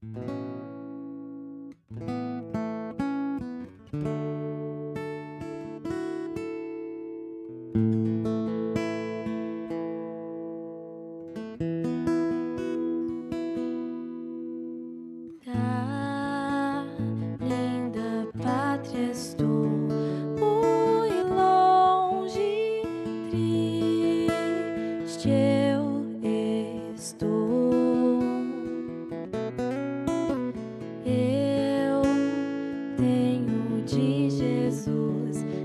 Música is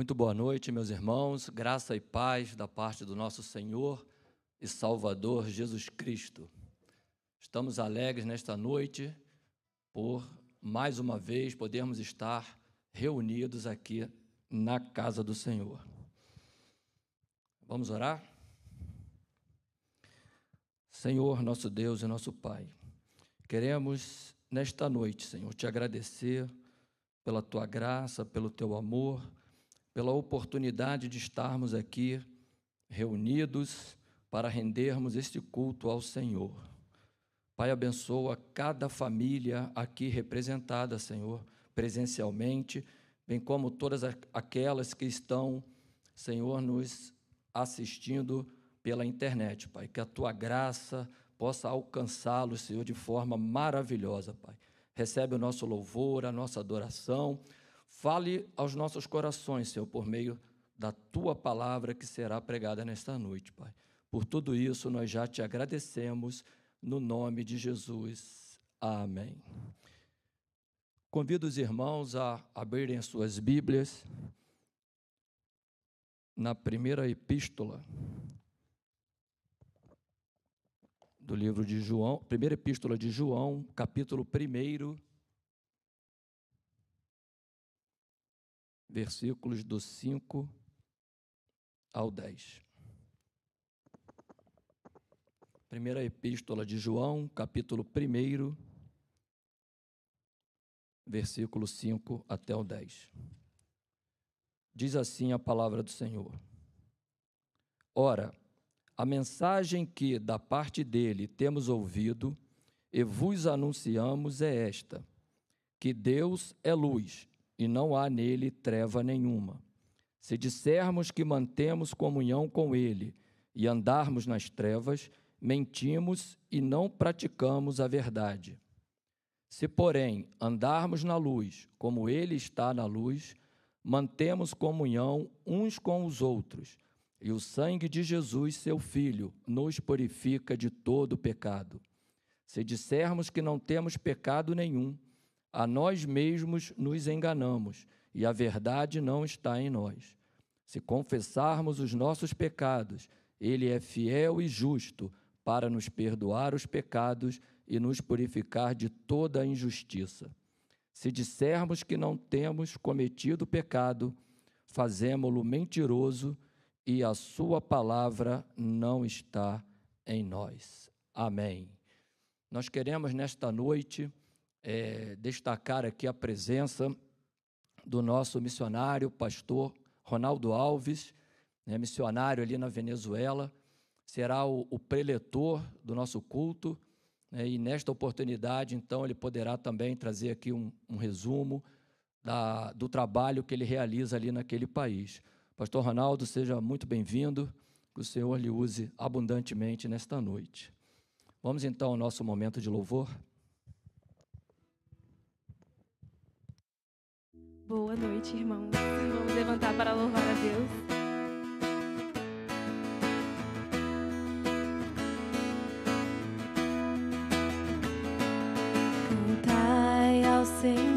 Muito boa noite, meus irmãos. Graça e paz da parte do nosso Senhor e Salvador Jesus Cristo. Estamos alegres nesta noite por mais uma vez podermos estar reunidos aqui na casa do Senhor. Vamos orar? Senhor, nosso Deus e nosso Pai, queremos nesta noite, Senhor, te agradecer pela tua graça, pelo teu amor pela oportunidade de estarmos aqui reunidos para rendermos este culto ao Senhor. Pai, abençoa cada família aqui representada, Senhor, presencialmente, bem como todas aquelas que estão, Senhor, nos assistindo pela internet, Pai. Que a tua graça possa alcançá-los, Senhor, de forma maravilhosa, Pai. Recebe o nosso louvor, a nossa adoração Fale aos nossos corações, Senhor, por meio da tua palavra que será pregada nesta noite, Pai. Por tudo isso, nós já te agradecemos no nome de Jesus. Amém. Convido os irmãos a abrirem suas Bíblias na primeira epístola do livro de João, primeira epístola de João, capítulo 1, versículos do 5 ao 10. Primeira epístola de João, capítulo 1, versículo 5 até o 10. Diz assim a palavra do Senhor: Ora, a mensagem que da parte dele temos ouvido e vos anunciamos é esta: que Deus é luz e não há nele treva nenhuma. Se dissermos que mantemos comunhão com ele e andarmos nas trevas, mentimos e não praticamos a verdade. Se, porém, andarmos na luz, como Ele está na luz, mantemos comunhão uns com os outros, e o sangue de Jesus, seu Filho, nos purifica de todo pecado. Se dissermos que não temos pecado nenhum, a nós mesmos nos enganamos, e a verdade não está em nós. Se confessarmos os nossos pecados, Ele é fiel e justo para nos perdoar os pecados e nos purificar de toda a injustiça. Se dissermos que não temos cometido pecado, fazemo-lo mentiroso e a sua palavra não está em nós. Amém. Nós queremos nesta noite é, destacar aqui a presença do nosso missionário, pastor Ronaldo Alves, né, missionário ali na Venezuela será o, o preletor do nosso culto, né, e nesta oportunidade, então, ele poderá também trazer aqui um, um resumo da, do trabalho que ele realiza ali naquele país. Pastor Ronaldo, seja muito bem-vindo, que o Senhor lhe use abundantemente nesta noite. Vamos então ao nosso momento de louvor. Boa noite, irmãos. Vamos levantar para louvar a Deus. salvação.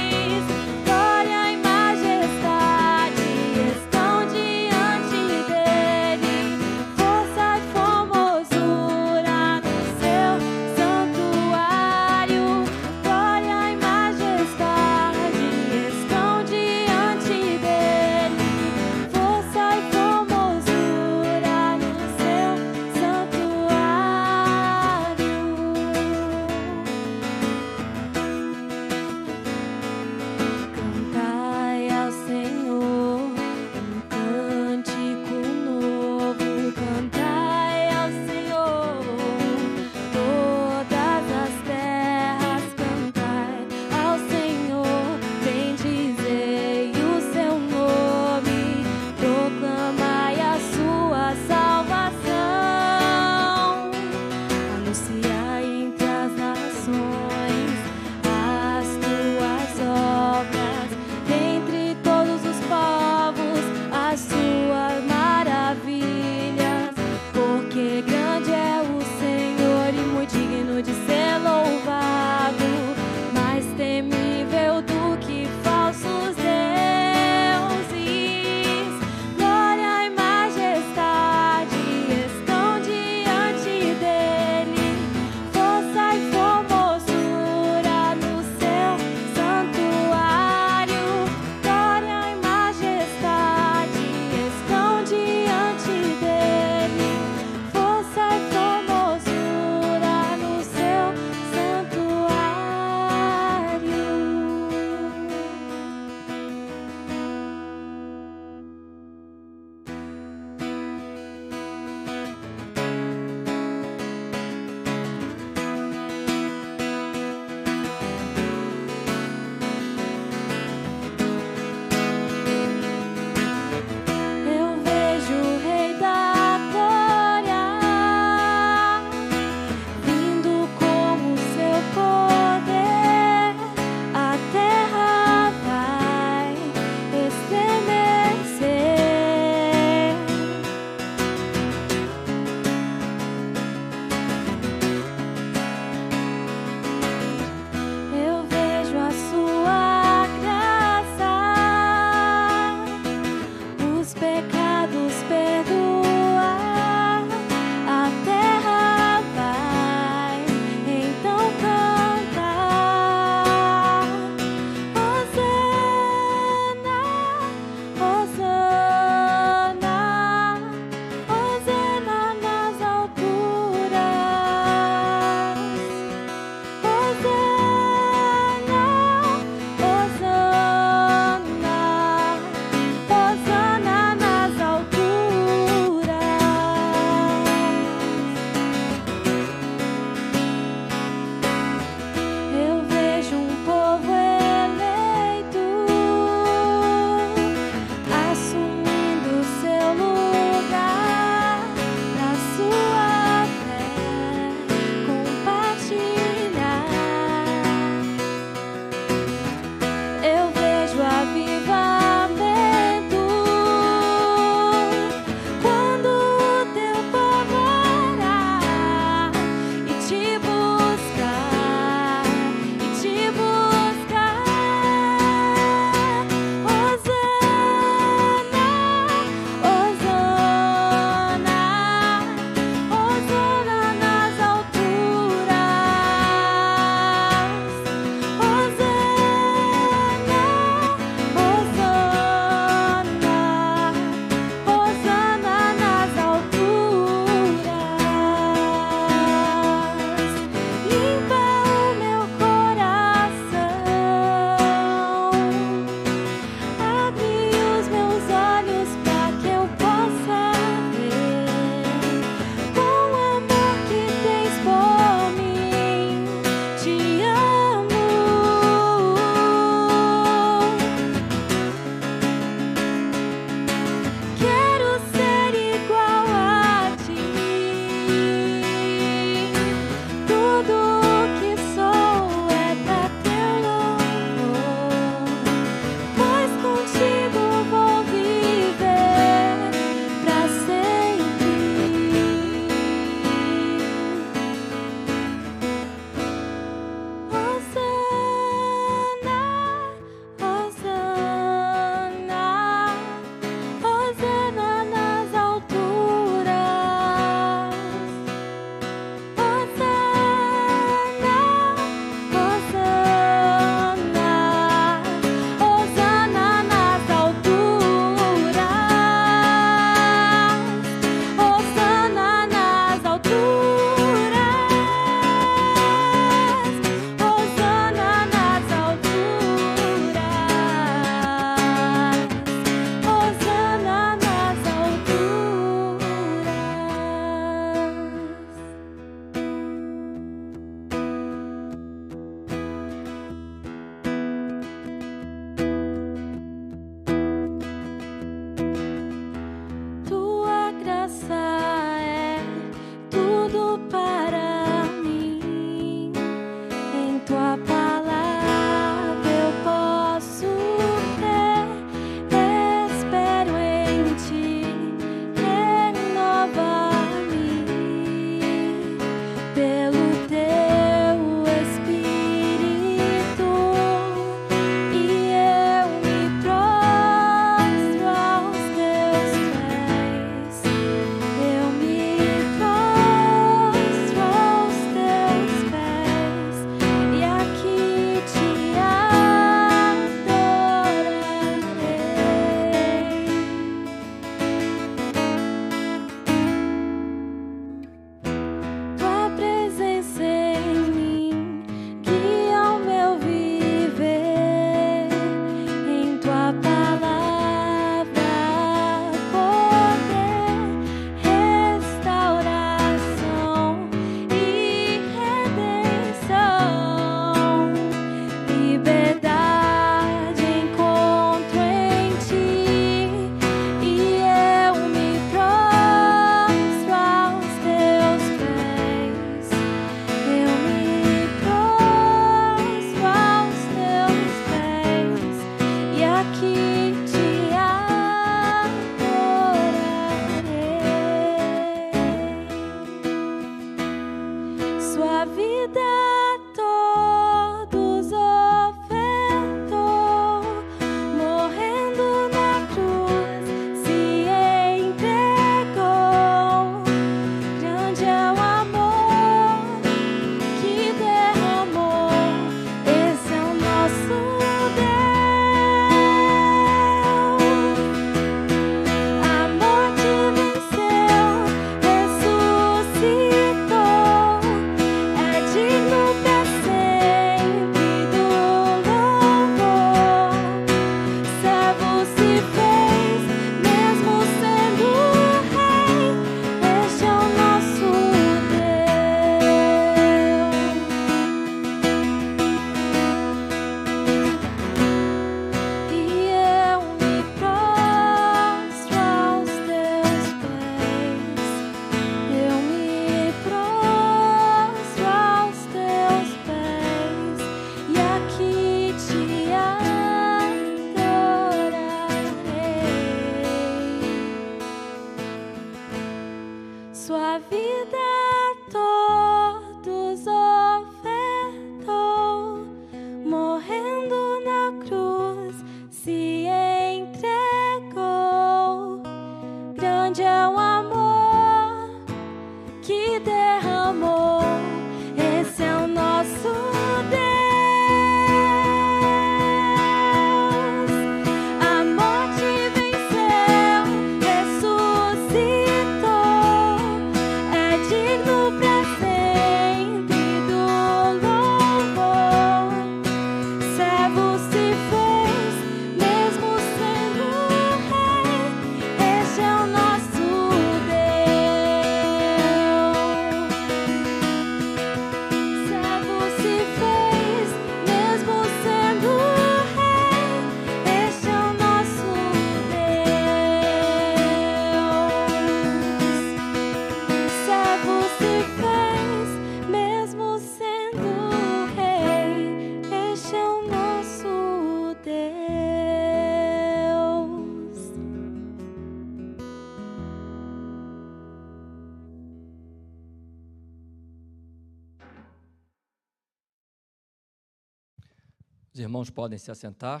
Irmãos podem se assentar.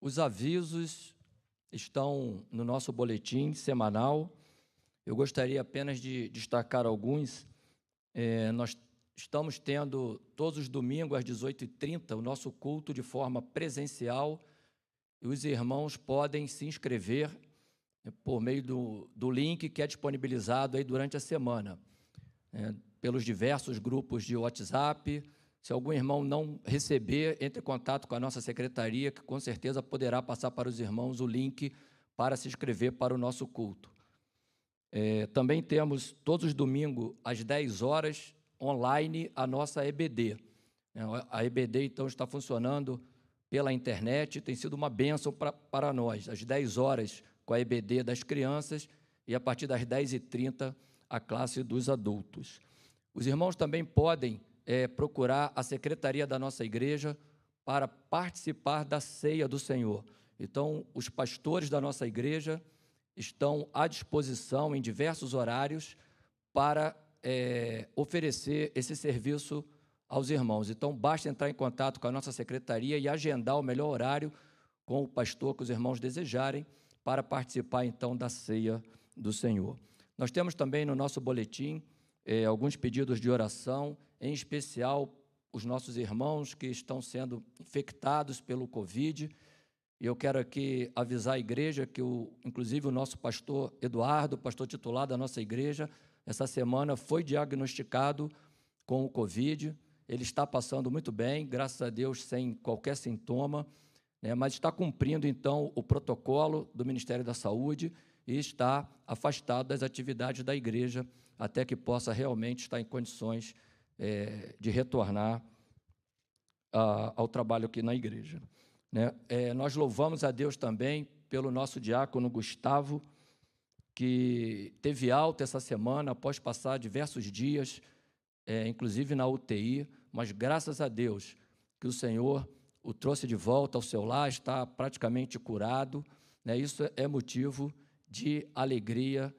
Os avisos estão no nosso boletim semanal. Eu gostaria apenas de destacar alguns. É, nós estamos tendo todos os domingos às 18h30 o nosso culto de forma presencial e os irmãos podem se inscrever por meio do, do link que é disponibilizado aí durante a semana, é, pelos diversos grupos de WhatsApp, se algum irmão não receber, entre em contato com a nossa secretaria, que com certeza poderá passar para os irmãos o link para se inscrever para o nosso culto. É, também temos todos os domingos, às 10 horas, online, a nossa EBD. É, a EBD, então, está funcionando pela internet, tem sido uma bênção pra, para nós. Às 10 horas, com a EBD das crianças, e a partir das 10h30, a classe dos adultos. Os irmãos também podem é, procurar a secretaria da nossa igreja para participar da ceia do Senhor. Então, os pastores da nossa igreja estão à disposição em diversos horários para é, oferecer esse serviço aos irmãos. Então, basta entrar em contato com a nossa secretaria e agendar o melhor horário com o pastor que os irmãos desejarem para participar então da ceia do Senhor. Nós temos também no nosso boletim é, alguns pedidos de oração em especial os nossos irmãos que estão sendo infectados pelo Covid. E eu quero aqui avisar a igreja que, o, inclusive, o nosso pastor Eduardo, pastor titular da nossa igreja, essa semana foi diagnosticado com o Covid. Ele está passando muito bem, graças a Deus, sem qualquer sintoma, né, mas está cumprindo, então, o protocolo do Ministério da Saúde e está afastado das atividades da igreja até que possa realmente estar em condições é, de retornar a, ao trabalho aqui na igreja. Né? É, nós louvamos a Deus também pelo nosso diácono Gustavo, que teve alta essa semana após passar diversos dias, é, inclusive na UTI, mas graças a Deus que o Senhor o trouxe de volta ao seu lar, está praticamente curado. Né? Isso é motivo de alegria,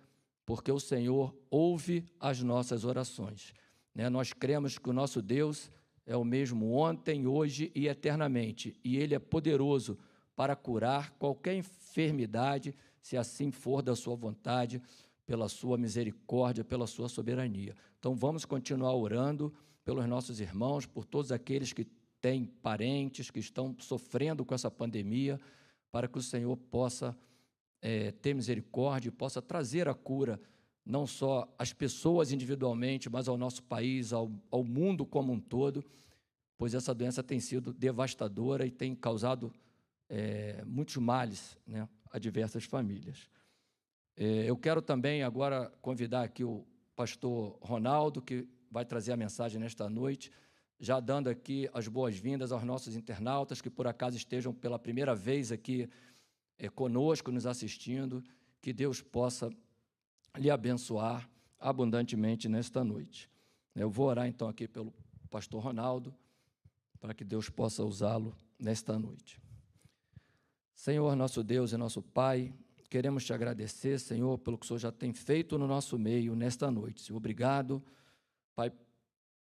porque o Senhor ouve as nossas orações. Né? Nós cremos que o nosso Deus é o mesmo ontem, hoje e eternamente, e Ele é poderoso para curar qualquer enfermidade, se assim for da Sua vontade, pela Sua misericórdia, pela Sua soberania. Então vamos continuar orando pelos nossos irmãos, por todos aqueles que têm parentes que estão sofrendo com essa pandemia, para que o Senhor possa é, ter misericórdia e possa trazer a cura não só às pessoas individualmente, mas ao nosso país, ao, ao mundo como um todo, pois essa doença tem sido devastadora e tem causado é, muitos males né, a diversas famílias. É, eu quero também agora convidar aqui o pastor Ronaldo, que vai trazer a mensagem nesta noite, já dando aqui as boas-vindas aos nossos internautas que por acaso estejam pela primeira vez aqui é, conosco, nos assistindo, que Deus possa lhe abençoar abundantemente nesta noite. Eu vou orar então aqui pelo pastor Ronaldo, para que Deus possa usá-lo nesta noite. Senhor, nosso Deus e nosso Pai, queremos te agradecer, Senhor, pelo que o Senhor já tem feito no nosso meio nesta noite. Obrigado, Pai,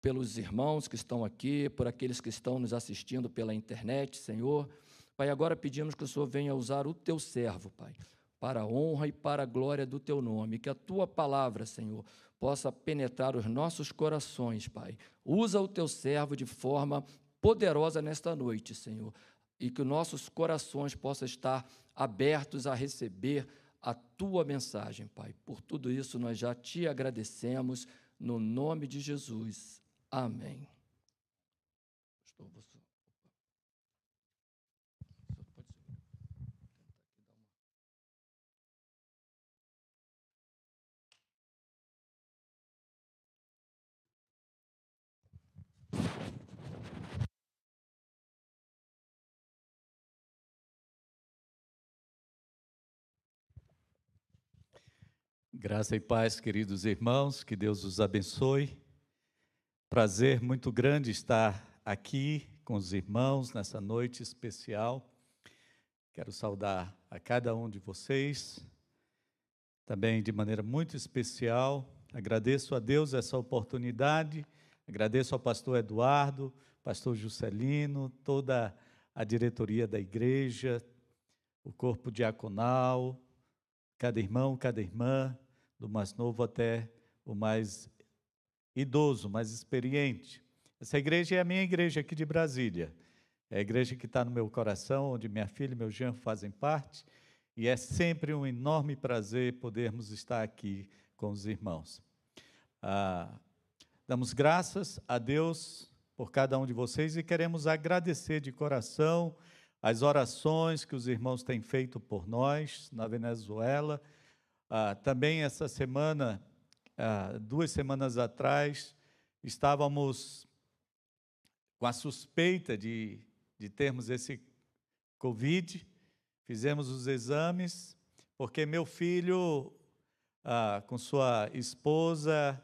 pelos irmãos que estão aqui, por aqueles que estão nos assistindo pela internet, Senhor. Pai, agora pedimos que o Senhor venha usar o teu servo, Pai para a honra e para a glória do teu nome. Que a tua palavra, Senhor, possa penetrar os nossos corações, Pai. Usa o teu servo de forma poderosa nesta noite, Senhor, e que os nossos corações possam estar abertos a receber a tua mensagem, Pai. Por tudo isso nós já te agradecemos no nome de Jesus. Amém. Graça e paz, queridos irmãos, que Deus os abençoe. Prazer muito grande estar aqui com os irmãos nessa noite especial. Quero saudar a cada um de vocês. Também de maneira muito especial, agradeço a Deus essa oportunidade, agradeço ao pastor Eduardo pastor Juscelino, toda a diretoria da igreja, o corpo diaconal, cada irmão, cada irmã, do mais novo até o mais idoso, mais experiente. Essa igreja é a minha igreja aqui de Brasília. É a igreja que está no meu coração, onde minha filha e meu genro fazem parte, e é sempre um enorme prazer podermos estar aqui com os irmãos. Ah, damos graças a Deus por cada um de vocês e queremos agradecer de coração as orações que os irmãos têm feito por nós na Venezuela. Ah, também essa semana, ah, duas semanas atrás, estávamos com a suspeita de, de termos esse Covid, fizemos os exames, porque meu filho, ah, com sua esposa,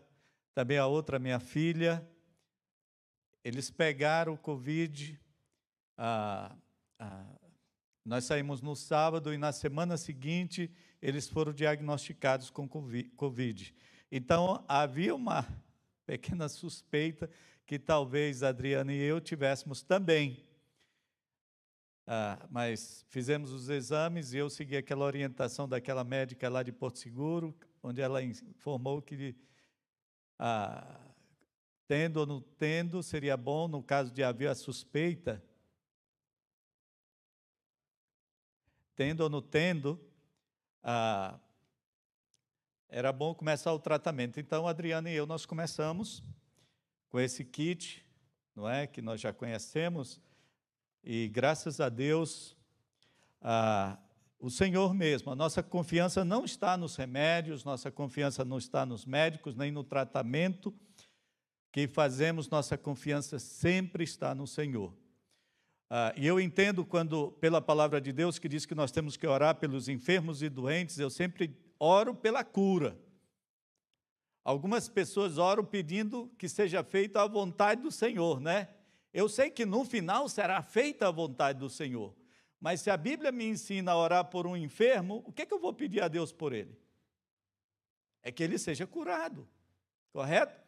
também a outra minha filha, eles pegaram o Covid. Ah, ah, nós saímos no sábado e na semana seguinte eles foram diagnosticados com Covid. Então havia uma pequena suspeita que talvez Adriana e eu tivéssemos também. Ah, mas fizemos os exames e eu segui aquela orientação daquela médica lá de Porto Seguro, onde ela informou que ah, tendo ou não tendo, seria bom, no caso de haver a suspeita, tendo ou não tendo, ah, era bom começar o tratamento. Então, Adriana e eu, nós começamos com esse kit, não é, que nós já conhecemos, e graças a Deus, ah, o Senhor mesmo, a nossa confiança não está nos remédios, nossa confiança não está nos médicos, nem no tratamento, que fazemos nossa confiança sempre está no Senhor. Ah, e eu entendo quando, pela palavra de Deus, que diz que nós temos que orar pelos enfermos e doentes, eu sempre oro pela cura. Algumas pessoas oram pedindo que seja feita a vontade do Senhor, né? Eu sei que no final será feita a vontade do Senhor, mas se a Bíblia me ensina a orar por um enfermo, o que, é que eu vou pedir a Deus por ele? É que ele seja curado, correto?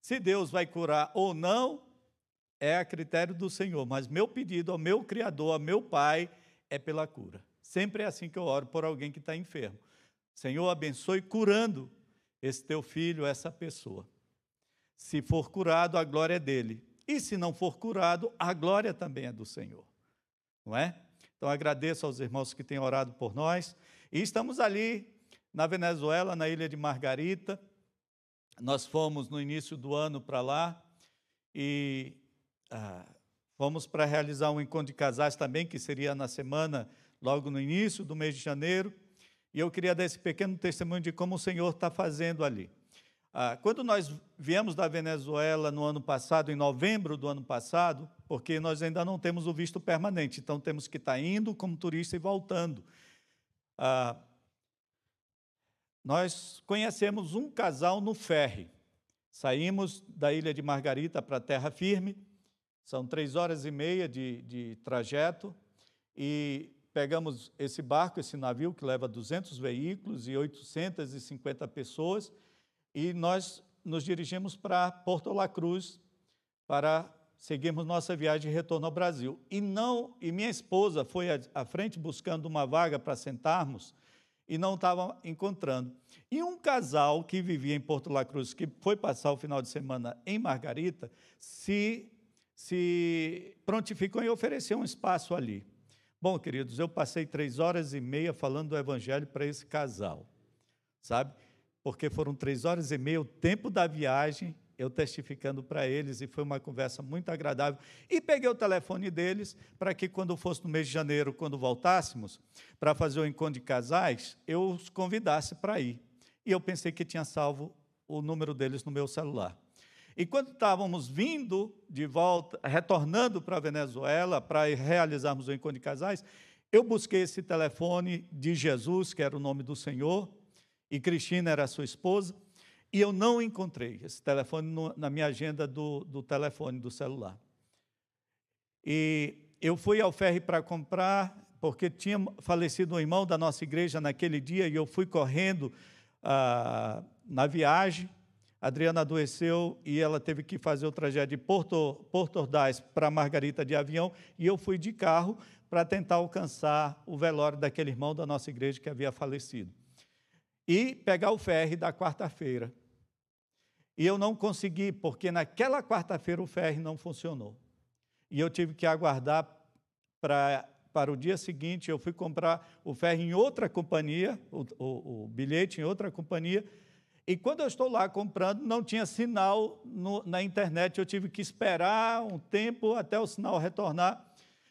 Se Deus vai curar ou não, é a critério do Senhor, mas meu pedido ao meu Criador, ao meu Pai, é pela cura. Sempre é assim que eu oro por alguém que está enfermo. Senhor, abençoe curando esse teu filho, essa pessoa. Se for curado, a glória é dele. E se não for curado, a glória também é do Senhor. Não é? Então agradeço aos irmãos que têm orado por nós. E estamos ali na Venezuela, na ilha de Margarita, nós fomos no início do ano para lá e ah, fomos para realizar um encontro de casais também, que seria na semana, logo no início do mês de janeiro. E eu queria dar esse pequeno testemunho de como o Senhor está fazendo ali. Ah, quando nós viemos da Venezuela no ano passado, em novembro do ano passado, porque nós ainda não temos o visto permanente, então temos que estar indo como turista e voltando. Ah, nós conhecemos um casal no ferry. Saímos da ilha de Margarita para terra firme, são três horas e meia de, de trajeto, e pegamos esse barco, esse navio que leva 200 veículos e 850 pessoas, e nós nos dirigimos para Porto La Cruz para seguirmos nossa viagem de retorno ao Brasil. E não, e minha esposa foi à frente buscando uma vaga para sentarmos e não estava encontrando. E um casal que vivia em Porto La Cruz, que foi passar o final de semana em Margarita, se, se prontificou em oferecer um espaço ali. Bom, queridos, eu passei três horas e meia falando do Evangelho para esse casal, sabe? Porque foram três horas e meia, o tempo da viagem, eu testificando para eles, e foi uma conversa muito agradável. E peguei o telefone deles para que, quando fosse no mês de janeiro, quando voltássemos, para fazer o encontro de casais, eu os convidasse para ir. E eu pensei que tinha salvo o número deles no meu celular. E quando estávamos vindo de volta, retornando para a Venezuela, para realizarmos o encontro de casais, eu busquei esse telefone de Jesus, que era o nome do Senhor, e Cristina era sua esposa, e eu não encontrei esse telefone no, na minha agenda do, do telefone, do celular. E eu fui ao ferry para comprar, porque tinha falecido um irmão da nossa igreja naquele dia, e eu fui correndo ah, na viagem Adriana adoeceu e ela teve que fazer o trajeto de Porto, Porto Ordaz para Margarita de avião e eu fui de carro para tentar alcançar o velório daquele irmão da nossa igreja que havia falecido. E pegar o ferry da quarta-feira. E eu não consegui, porque naquela quarta-feira o ferry não funcionou. E eu tive que aguardar para, para o dia seguinte. Eu fui comprar o ferry em outra companhia, o, o, o bilhete em outra companhia. E quando eu estou lá comprando, não tinha sinal no, na internet. Eu tive que esperar um tempo até o sinal retornar.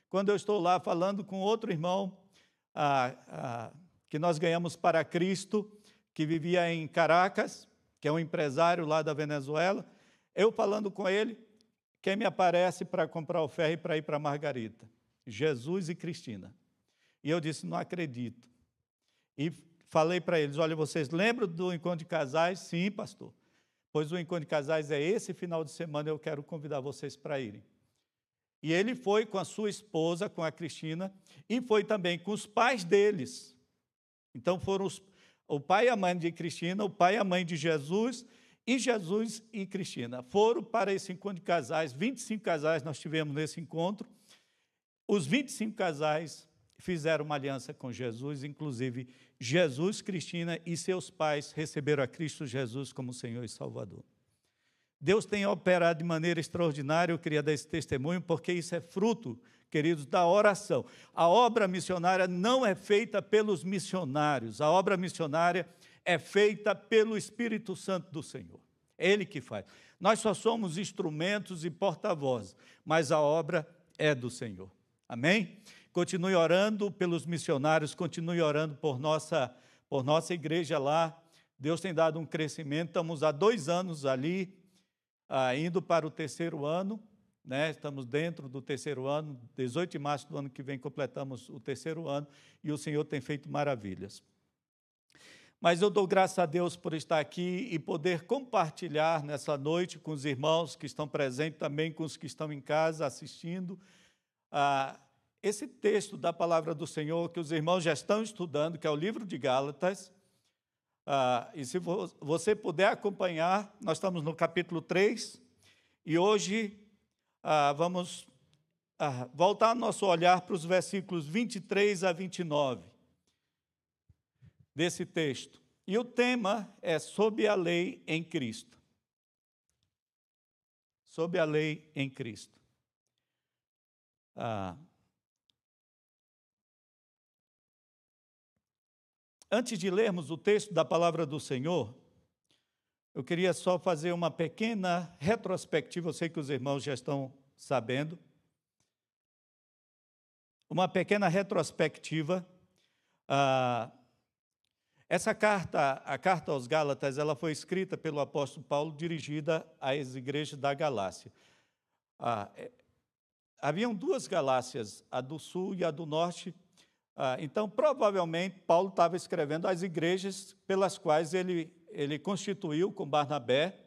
Quando eu estou lá falando com outro irmão que nós ganhamos para Cristo, que vivia em Caracas, que é um empresário lá da Venezuela, eu falando com ele, quem me aparece para comprar o ferro para ir para Margarita? Jesus e Cristina. E eu disse: não acredito. E falei para eles: olha, vocês lembram do encontro de casais? Sim, pastor. Pois o encontro de casais é esse final de semana, eu quero convidar vocês para irem. E ele foi com a sua esposa, com a Cristina, e foi também com os pais deles. Então foram os, o pai e a mãe de Cristina, o pai e a mãe de Jesus, e Jesus e Cristina foram para esse encontro de casais. 25 casais nós tivemos nesse encontro. Os 25 casais fizeram uma aliança com Jesus, inclusive Jesus, Cristina e seus pais receberam a Cristo Jesus como Senhor e Salvador. Deus tem operado de maneira extraordinária, eu queria dar esse testemunho, porque isso é fruto queridos, da oração. A obra missionária não é feita pelos missionários, a obra missionária é feita pelo Espírito Santo do Senhor. É Ele que faz. Nós só somos instrumentos e porta-vozes, mas a obra é do Senhor. Amém? Continue orando pelos missionários, continue orando por nossa, por nossa igreja lá. Deus tem dado um crescimento, estamos há dois anos ali, ah, indo para o terceiro ano né? estamos dentro do terceiro ano, 18 de março do ano que vem completamos o terceiro ano e o Senhor tem feito maravilhas. Mas eu dou graças a Deus por estar aqui e poder compartilhar nessa noite com os irmãos que estão presentes, também com os que estão em casa assistindo, ah, esse texto da palavra do Senhor que os irmãos já estão estudando, que é o livro de Gálatas. Ah, e se você puder acompanhar, nós estamos no capítulo 3 e hoje ah, vamos ah, voltar nosso olhar para os versículos 23 a 29 desse texto. E o tema é sob a lei em Cristo. Sob a lei em Cristo. Ah, antes de lermos o texto da palavra do Senhor, eu queria só fazer uma pequena retrospectiva, eu sei que os irmãos já estão sabendo. Uma pequena retrospectiva. Ah, essa carta, a carta aos Gálatas, ela foi escrita pelo apóstolo Paulo, dirigida às igrejas da Galácia. Ah, é, haviam duas Galácias, a do sul e a do norte. Ah, então, provavelmente, Paulo estava escrevendo às igrejas pelas quais ele ele constituiu com Barnabé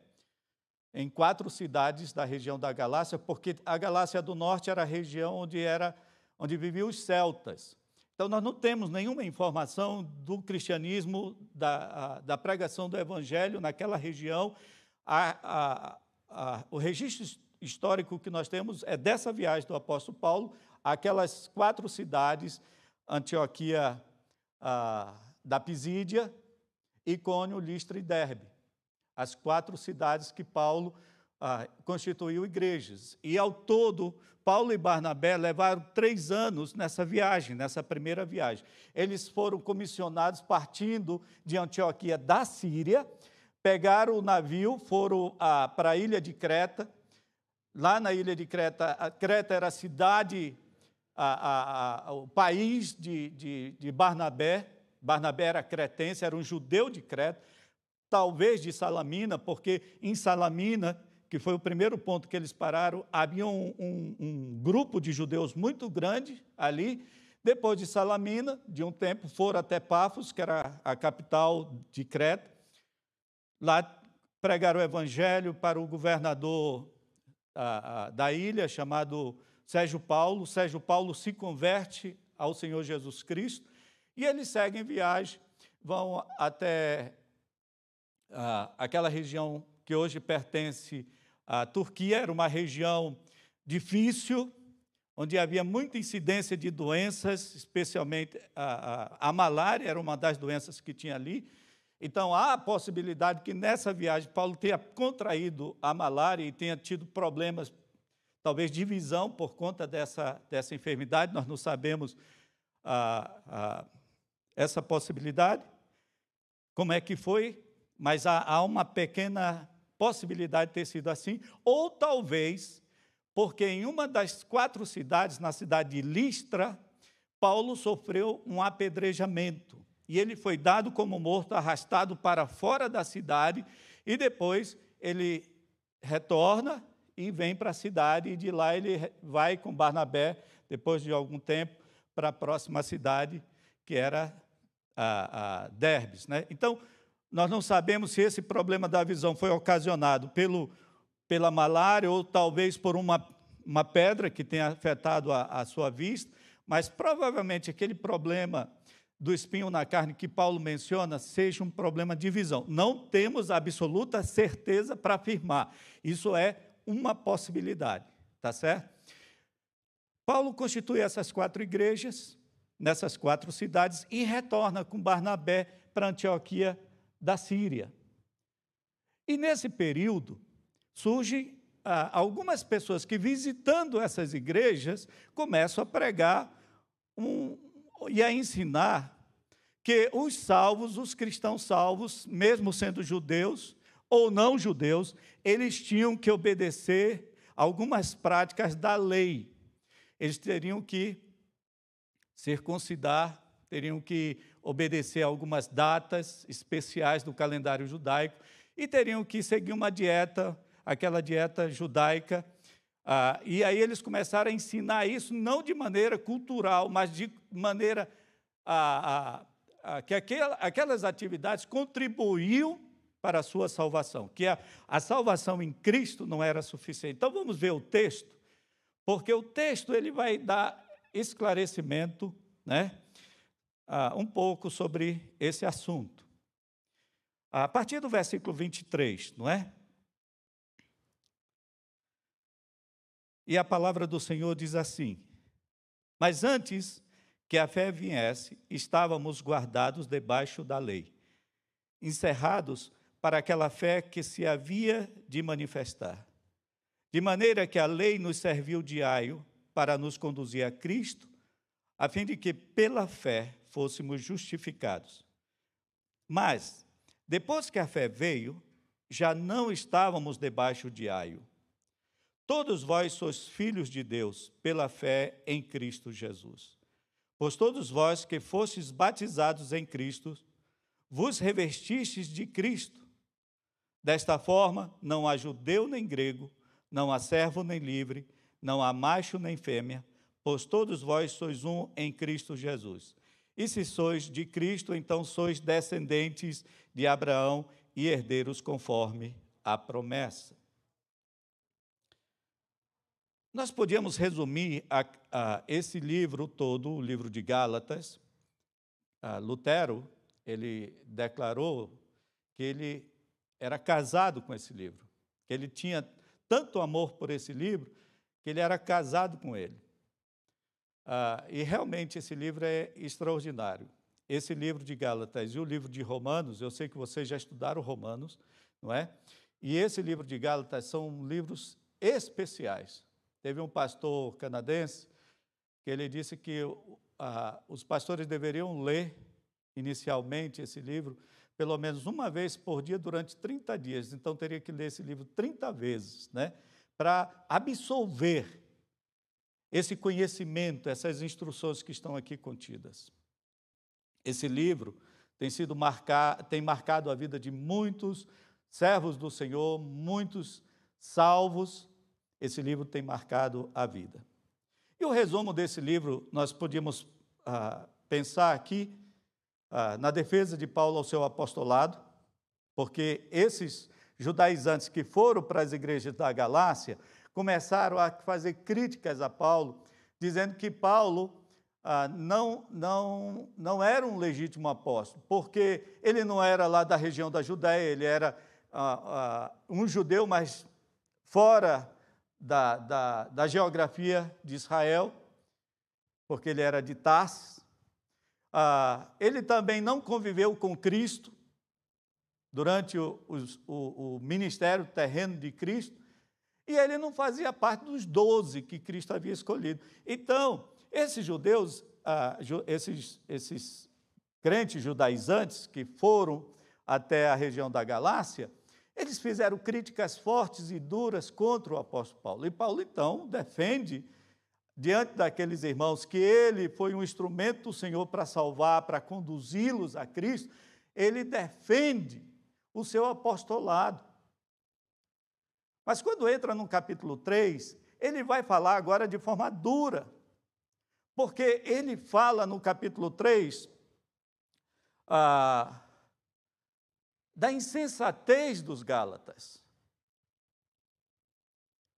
em quatro cidades da região da Galácia, porque a Galácia do Norte era a região onde, era, onde viviam os celtas. Então, nós não temos nenhuma informação do cristianismo, da, a, da pregação do evangelho naquela região. A, a, o registro histórico que nós temos é dessa viagem do apóstolo Paulo, aquelas quatro cidades, Antioquia da Pisídia, Icônio, Listra e Derbe, as quatro cidades que Paulo ah, constituiu igrejas. E ao todo, Paulo e Barnabé levaram três anos nessa viagem, nessa primeira viagem. Eles foram comissionados partindo de Antioquia da Síria, pegaram o navio, foram ah, para a ilha de Creta. Lá na ilha de Creta, Creta era a cidade, a, a, o país de, de, de Barnabé, Barnabé era cretense, era um judeu de Creta, talvez de Salamina, porque em Salamina, que foi o primeiro ponto que eles pararam, havia um, um, um grupo de judeus muito grande ali. Depois de Salamina, de um tempo, foram até Pafos, que era a capital de Creta. Lá pregaram o evangelho para o governador a, a, da ilha, chamado Sérgio Paulo. Sérgio Paulo se converte ao Senhor Jesus Cristo e eles seguem viagem, vão até ah, aquela região que hoje pertence à Turquia, era uma região difícil, onde havia muita incidência de doenças, especialmente a, a, a malária era uma das doenças que tinha ali. Então, há a possibilidade que nessa viagem Paulo tenha contraído a malária e tenha tido problemas, talvez de visão, por conta dessa, dessa enfermidade. Nós não sabemos ah, ah, essa possibilidade, como é que foi, mas há, há uma pequena possibilidade de ter sido assim, ou talvez porque em uma das quatro cidades, na cidade de Listra, Paulo sofreu um apedrejamento. E ele foi dado como morto, arrastado para fora da cidade, e depois ele retorna e vem para a cidade, e de lá ele vai com Barnabé, depois de algum tempo, para a próxima cidade, que era a, a Derbes. Né? Então, nós não sabemos se esse problema da visão foi ocasionado pelo pela malária ou talvez por uma, uma pedra que tenha afetado a, a sua vista, mas provavelmente aquele problema do espinho na carne que Paulo menciona seja um problema de visão. Não temos absoluta certeza para afirmar. Isso é uma possibilidade, tá certo? Paulo constitui essas quatro igrejas nessas quatro cidades e retorna com Barnabé para Antioquia da Síria. E nesse período, surgem ah, algumas pessoas que, visitando essas igrejas, começam a pregar um, e a ensinar que os salvos, os cristãos salvos, mesmo sendo judeus ou não judeus, eles tinham que obedecer algumas práticas da lei. Eles teriam que circuncidar, teriam que obedecer algumas datas especiais do calendário judaico e teriam que seguir uma dieta aquela dieta judaica. Ah, e aí eles começaram a ensinar isso não de maneira cultural, mas de maneira ah, ah, que aquela, aquelas atividades contribuíam para a sua salvação, que a, a salvação em Cristo não era suficiente. Então vamos ver o texto, porque o texto ele vai dar esclarecimento, né, um pouco sobre esse assunto. A partir do versículo 23, não é? E a palavra do Senhor diz assim: Mas antes que a fé viesse, estávamos guardados debaixo da lei, encerrados para aquela fé que se havia de manifestar. De maneira que a lei nos serviu de aio para nos conduzir a Cristo, a fim de que pela fé fôssemos justificados. Mas, depois que a fé veio, já não estávamos debaixo de aio Todos vós sois filhos de Deus pela fé em Cristo Jesus. Pois todos vós que fostes batizados em Cristo, vos revestistes de Cristo. Desta forma, não há judeu nem grego, não há servo nem livre, não há macho nem fêmea, pois todos vós sois um em Cristo Jesus. E se sois de Cristo, então sois descendentes de Abraão e herdeiros conforme a promessa. Nós podíamos resumir a, a, esse livro todo, o livro de Gálatas. A Lutero, ele declarou que ele era casado com esse livro, ele tinha tanto amor por esse livro, que ele era casado com ele. Ah, e realmente esse livro é extraordinário. Esse livro de Gálatas e o livro de Romanos, eu sei que vocês já estudaram Romanos, não é? E esse livro de Gálatas são livros especiais. Teve um pastor canadense que ele disse que ah, os pastores deveriam ler inicialmente esse livro pelo menos uma vez por dia durante 30 dias. Então teria que ler esse livro 30 vezes, né? Para absolver esse conhecimento, essas instruções que estão aqui contidas. Esse livro tem sido marcar, tem marcado a vida de muitos servos do Senhor, muitos salvos esse livro tem marcado a vida. E o resumo desse livro, nós podíamos ah, pensar aqui ah, na defesa de Paulo ao seu apostolado, porque esses judaizantes que foram para as igrejas da Galácia começaram a fazer críticas a Paulo, dizendo que Paulo ah, não, não, não era um legítimo apóstolo, porque ele não era lá da região da Judéia, ele era uh, uh, um judeu, mas fora da, da, da, geografia de Israel, porque ele era de Tars. Uh, ele também não conviveu com Cristo durante o, o, o ministério terreno de Cristo, e ele não fazia parte dos doze que Cristo havia escolhido. Então, esses judeus, ah, esses, esses crentes judaizantes que foram até a região da Galácia, eles fizeram críticas fortes e duras contra o apóstolo Paulo. E Paulo, então, defende, diante daqueles irmãos, que ele foi um instrumento do Senhor para salvar, para conduzi-los a Cristo, ele defende o seu apostolado. Mas quando entra no capítulo 3, ele vai falar agora de forma dura, porque ele fala no capítulo 3 ah, da insensatez dos Gálatas,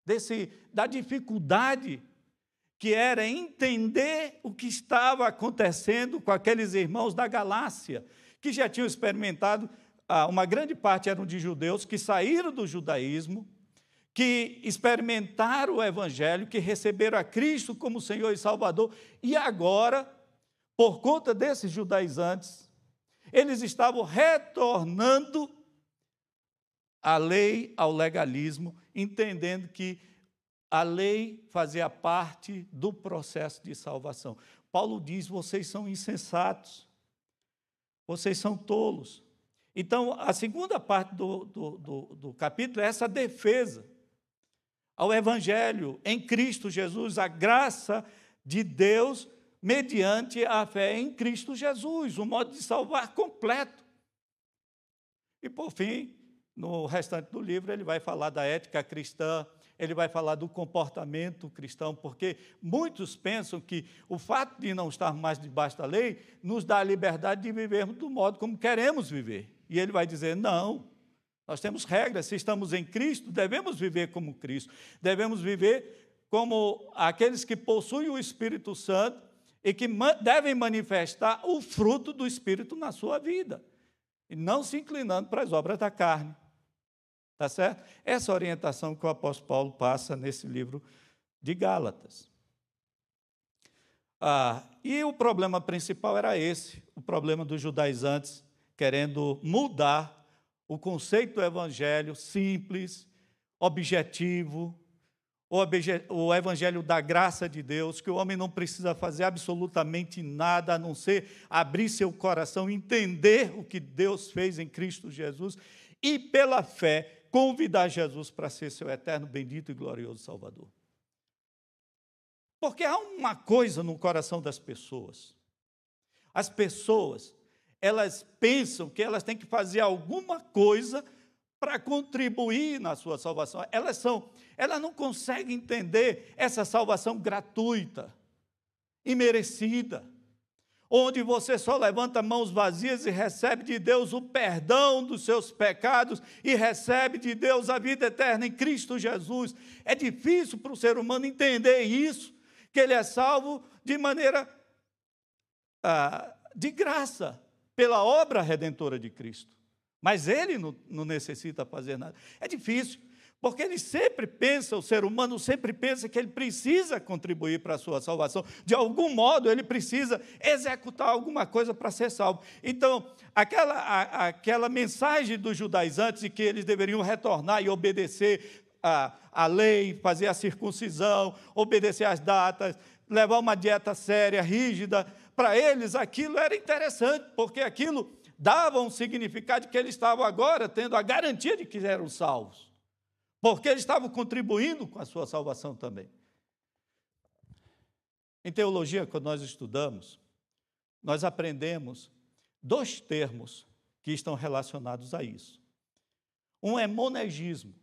desse, da dificuldade que era entender o que estava acontecendo com aqueles irmãos da Galácia, que já tinham experimentado, ah, uma grande parte eram de judeus que saíram do judaísmo que experimentaram o Evangelho, que receberam a Cristo como Senhor e Salvador, e agora, por conta desses judaizantes, eles estavam retornando à lei, ao legalismo, entendendo que a lei fazia parte do processo de salvação. Paulo diz: vocês são insensatos, vocês são tolos. Então, a segunda parte do, do, do, do capítulo é essa defesa ao Evangelho em Cristo Jesus, a graça de Deus mediante a fé em Cristo Jesus, o modo de salvar completo. E por fim, no restante do livro, ele vai falar da ética cristã, ele vai falar do comportamento cristão, porque muitos pensam que o fato de não estarmos mais debaixo da lei nos dá a liberdade de vivermos do modo como queremos viver. E ele vai dizer: não, nós temos regras, se estamos em Cristo, devemos viver como Cristo, devemos viver como aqueles que possuem o Espírito Santo e que devem manifestar o fruto do Espírito na sua vida, e não se inclinando para as obras da carne. Tá certo? Essa orientação que o apóstolo Paulo passa nesse livro de Gálatas. Ah, e o problema principal era esse: o problema dos judaizantes querendo mudar o conceito do evangelho simples, objetivo, o evangelho da graça de Deus, que o homem não precisa fazer absolutamente nada a não ser abrir seu coração, entender o que Deus fez em Cristo Jesus e, pela fé, convidar Jesus para ser seu eterno, bendito e glorioso Salvador. Porque há uma coisa no coração das pessoas. As pessoas elas pensam que elas têm que fazer alguma coisa para contribuir na sua salvação. Elas são, elas não conseguem entender essa salvação gratuita, imerecida, onde você só levanta mãos vazias e recebe de Deus o perdão dos seus pecados e recebe de Deus a vida eterna em Cristo Jesus. É difícil para o ser humano entender isso, que ele é salvo de maneira ah, de graça pela obra redentora de Cristo. Mas ele não, não necessita fazer nada. É difícil, porque ele sempre pensa, o ser humano sempre pensa que ele precisa contribuir para a sua salvação. De algum modo, ele precisa executar alguma coisa para ser salvo. Então, aquela, a, aquela mensagem dos judaizantes de que eles deveriam retornar e obedecer a, a lei, fazer a circuncisão, obedecer às datas, levar uma dieta séria, rígida, para eles aquilo era interessante, porque aquilo dava um significado que eles estavam agora tendo a garantia de que eram salvos, porque eles estavam contribuindo com a sua salvação também. Em teologia, quando nós estudamos, nós aprendemos dois termos que estão relacionados a isso. Um é monegismo,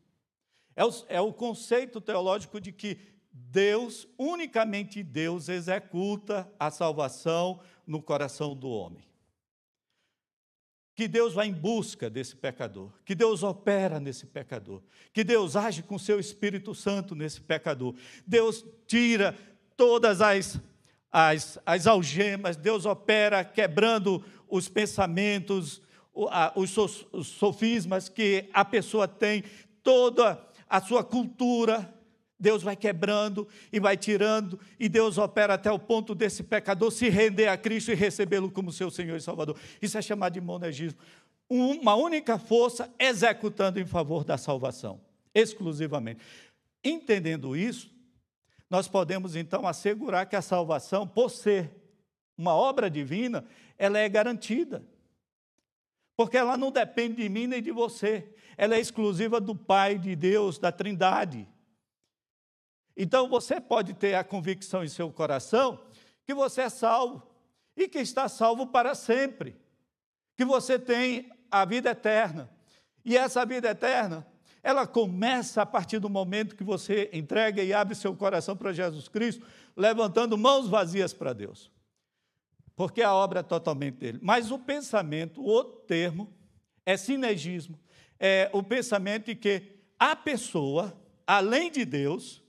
é o, é o conceito teológico de que Deus, unicamente Deus, executa a salvação no coração do homem. Que Deus vai em busca desse pecador, que Deus opera nesse pecador, que Deus age com seu Espírito Santo nesse pecador. Deus tira todas as, as, as algemas, Deus opera quebrando os pensamentos, os sofismas que a pessoa tem, toda a sua cultura, Deus vai quebrando e vai tirando, e Deus opera até o ponto desse pecador se render a Cristo e recebê-lo como seu Senhor e Salvador. Isso é chamado de monegismo. Uma única força executando em favor da salvação, exclusivamente. Entendendo isso, nós podemos então assegurar que a salvação, por ser uma obra divina, ela é garantida. Porque ela não depende de mim nem de você. Ela é exclusiva do Pai, de Deus, da Trindade. Então você pode ter a convicção em seu coração que você é salvo e que está salvo para sempre, que você tem a vida eterna. E essa vida eterna, ela começa a partir do momento que você entrega e abre seu coração para Jesus Cristo, levantando mãos vazias para Deus. Porque a obra é totalmente dele. Mas o pensamento, o outro termo, é sinergismo. É o pensamento de que a pessoa, além de Deus,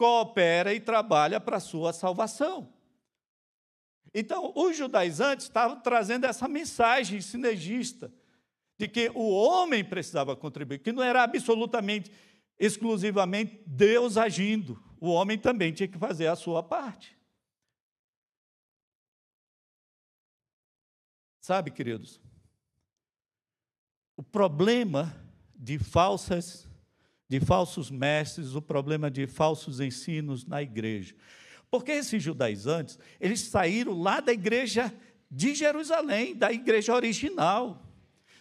coopera e trabalha para a sua salvação. Então, os judaizantes estavam trazendo essa mensagem sinergista de que o homem precisava contribuir, que não era absolutamente, exclusivamente Deus agindo, o homem também tinha que fazer a sua parte. Sabe, queridos, o problema de falsas de falsos mestres, o problema de falsos ensinos na igreja. Porque esses judaizantes, eles saíram lá da igreja de Jerusalém, da igreja original.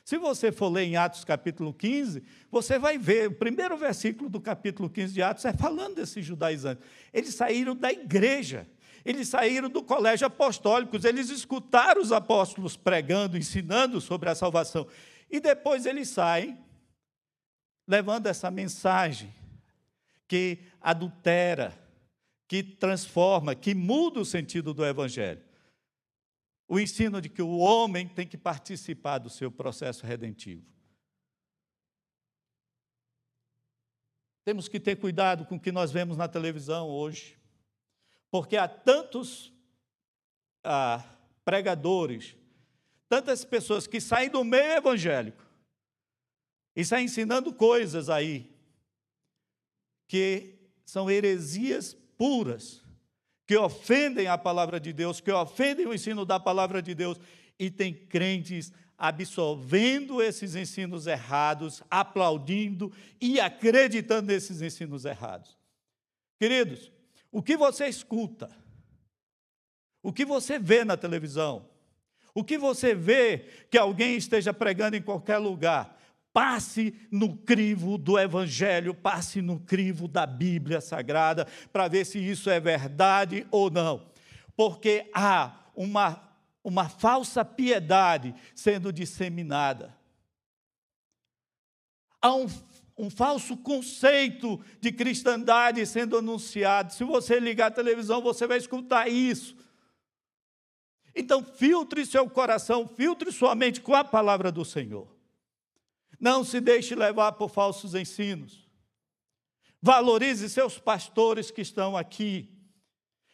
Se você for ler em Atos capítulo 15, você vai ver, o primeiro versículo do capítulo 15 de Atos é falando desses judaizantes. Eles saíram da igreja, eles saíram do colégio apostólico, eles escutaram os apóstolos pregando, ensinando sobre a salvação. E depois eles saem levando essa mensagem que adultera, que transforma, que muda o sentido do Evangelho. O ensino de que o homem tem que participar do seu processo redentivo. Temos que ter cuidado com o que nós vemos na televisão hoje, porque há tantos ah, pregadores, tantas pessoas que saem do meio evangélico está ensinando coisas aí que são heresias puras, que ofendem a palavra de Deus, que ofendem o ensino da palavra de Deus, e tem crentes absorvendo esses ensinos errados, aplaudindo e acreditando nesses ensinos errados. Queridos, o que você escuta, o que você vê na televisão, o que você vê que alguém esteja pregando em qualquer lugar, passe no crivo do Evangelho, passe no crivo da Bíblia Sagrada, para ver se isso é verdade ou não. Porque há uma, uma falsa piedade sendo disseminada. Há um, um falso conceito de cristandade sendo anunciado. Se você ligar a televisão, você vai escutar isso. Então, filtre seu coração, filtre sua mente com a palavra do Senhor. Não se deixe levar por falsos ensinos. Valorize seus pastores que estão aqui.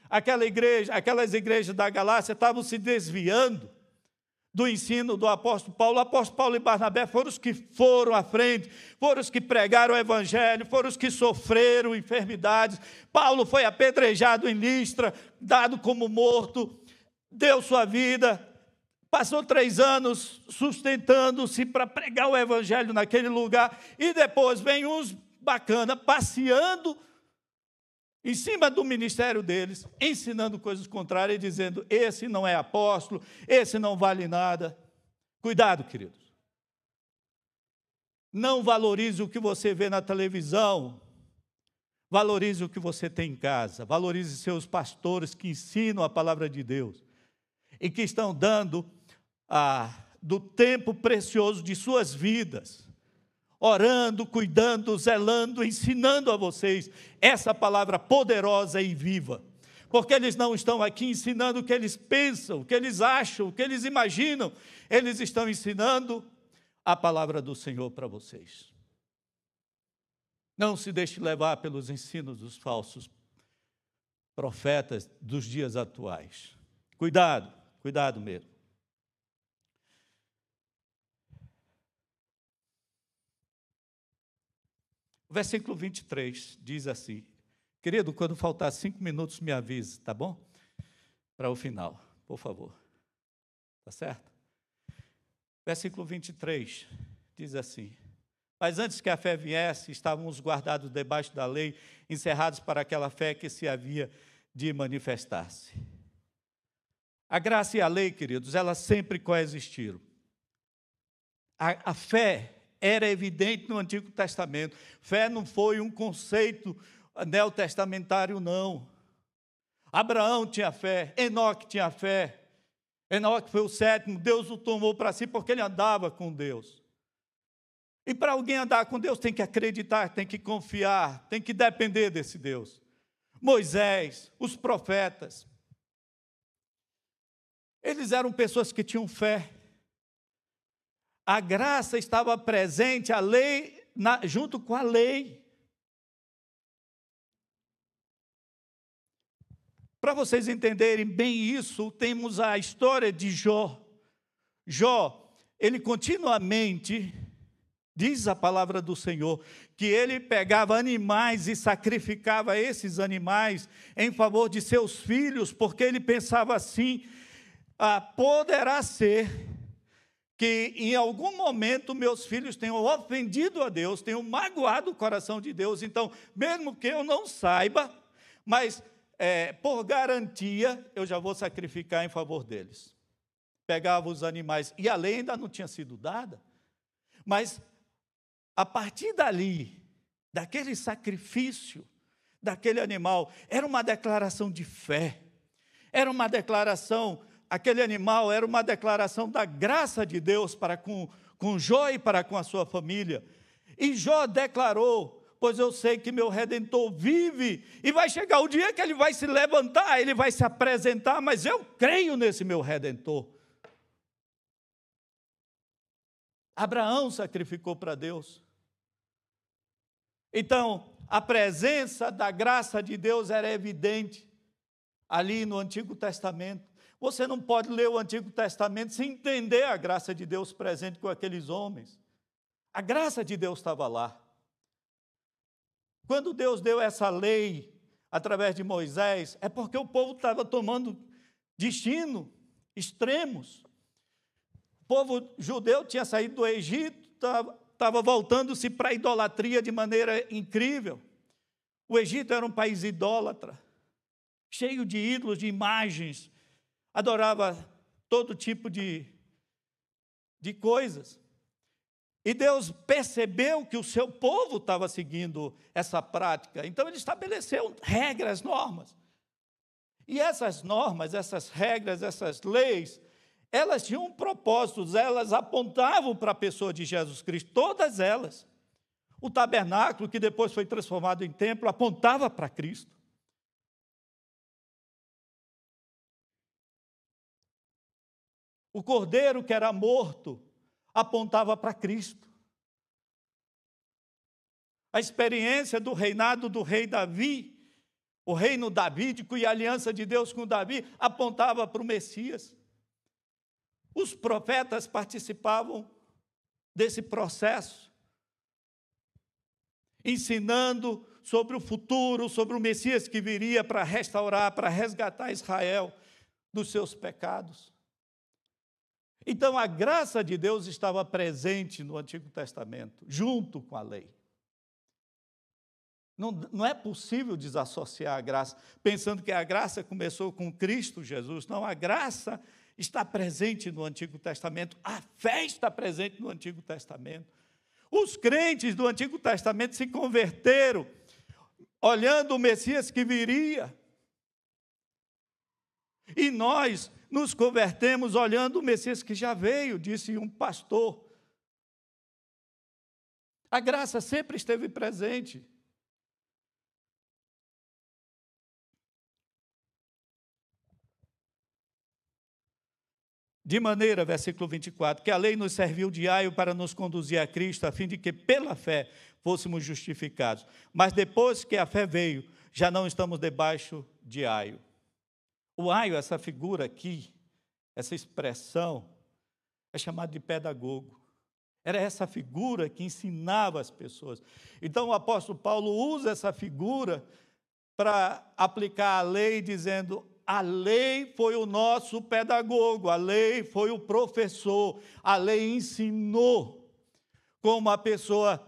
Aquela igreja, aquelas igrejas da Galácia estavam se desviando do ensino do apóstolo Paulo. O apóstolo Paulo e Barnabé foram os que foram à frente, foram os que pregaram o evangelho, foram os que sofreram enfermidades. Paulo foi apedrejado em Listra, dado como morto, deu sua vida, Passou três anos sustentando-se para pregar o evangelho naquele lugar, e depois vem uns bacana passeando em cima do ministério deles, ensinando coisas contrárias e dizendo: esse não é apóstolo, esse não vale nada. Cuidado, queridos. Não valorize o que você vê na televisão, valorize o que você tem em casa, valorize seus pastores que ensinam a palavra de Deus e que estão dando ah, do tempo precioso de suas vidas, orando, cuidando, zelando, ensinando a vocês essa palavra poderosa e viva. Porque eles não estão aqui ensinando o que eles pensam, o que eles acham, o que eles imaginam, eles estão ensinando a palavra do Senhor para vocês. Não se deixe levar pelos ensinos dos falsos profetas dos dias atuais. Cuidado, cuidado mesmo. O versículo 23 diz assim: Querido, quando faltar cinco minutos, me avise, tá bom? Para o final, por favor. Tá certo? Versículo 23 diz assim: Mas antes que a fé viesse, estávamos guardados debaixo da lei, encerrados para aquela fé que se havia de manifestar-se. A graça e a lei, queridos, elas sempre coexistiram. A, a fé era evidente no Antigo Testamento. Fé não foi um conceito neotestamentário, não. Abraão tinha fé, Enoque tinha fé. Enoque foi o sétimo, Deus o tomou para si porque ele andava com Deus. E para alguém andar com Deus tem que acreditar, tem que confiar, tem que depender desse Deus. Moisés, os profetas, eles eram pessoas que tinham fé. A graça estava presente, a lei, na, junto com a lei. Para vocês entenderem bem isso, temos a história de Jó. Jó, ele continuamente, diz a palavra do Senhor, que ele pegava animais e sacrificava esses animais em favor de seus filhos, porque ele pensava assim: ah, poderá ser que em algum momento meus filhos tenham ofendido a Deus, tenham magoado o coração de Deus, então, mesmo que eu não saiba, mas é, por garantia, eu já vou sacrificar em favor deles. Pegava os animais, e a lei ainda não tinha sido dada, mas a partir dali, daquele sacrifício, daquele animal, era uma declaração de fé, era uma declaração aquele animal era uma declaração da graça de Deus para com, com Jó e para com a sua família. E Jó declarou: Pois eu sei que meu redentor vive, e vai chegar o dia que ele vai se levantar, ele vai se apresentar, mas eu creio nesse meu redentor. Abraão sacrificou para Deus. Então, a presença da graça de Deus era evidente ali no Antigo Testamento. Você não pode ler o Antigo Testamento sem entender a graça de Deus presente com aqueles homens. A graça de Deus estava lá. Quando Deus deu essa lei através de Moisés, é porque o povo estava tomando destino extremos. O povo judeu tinha saído do Egito, estava voltando-se para a idolatria de maneira incrível. O Egito era um país idólatra, cheio de ídolos, de imagens, adorava todo tipo de, de coisas. E Deus percebeu que o seu povo estava seguindo essa prática, então ele estabeleceu regras, normas. E essas normas, essas regras, essas leis, elas tinham propósitos, elas apontavam para a pessoa de Jesus Cristo, todas elas. O tabernáculo, que depois foi transformado em templo, apontava para Cristo. O cordeiro que era morto apontava para Cristo. A experiência do reinado do rei Davi, o reino davídico e a aliança de Deus com Davi, apontava para o Messias. Os profetas participavam desse processo, ensinando sobre o futuro, sobre o Messias que viria para restaurar, para resgatar Israel dos seus pecados. Então a graça de Deus estava presente no Antigo Testamento, junto com a lei. Não, não, é possível desassociar a graça, pensando que a graça começou com Cristo Jesus. Não, a graça está presente no Antigo Testamento, a fé está presente no Antigo Testamento. Os crentes do Antigo Testamento se converteram, olhando o Messias que viria. E nós nos convertemos olhando o Messias que já veio, disse um pastor. A graça sempre esteve presente. De maneira, versículo 24, que a lei nos serviu de aio para nos conduzir a Cristo, a fim de que pela fé fôssemos justificados. Mas depois que a fé veio, já não estamos debaixo de aio. O aio, essa figura aqui, essa expressão, é chamado de pedagogo. Era essa figura que ensinava as pessoas. Então o apóstolo Paulo usa essa figura para aplicar a lei, dizendo: a lei foi o nosso pedagogo, a lei foi o professor, a lei ensinou como a pessoa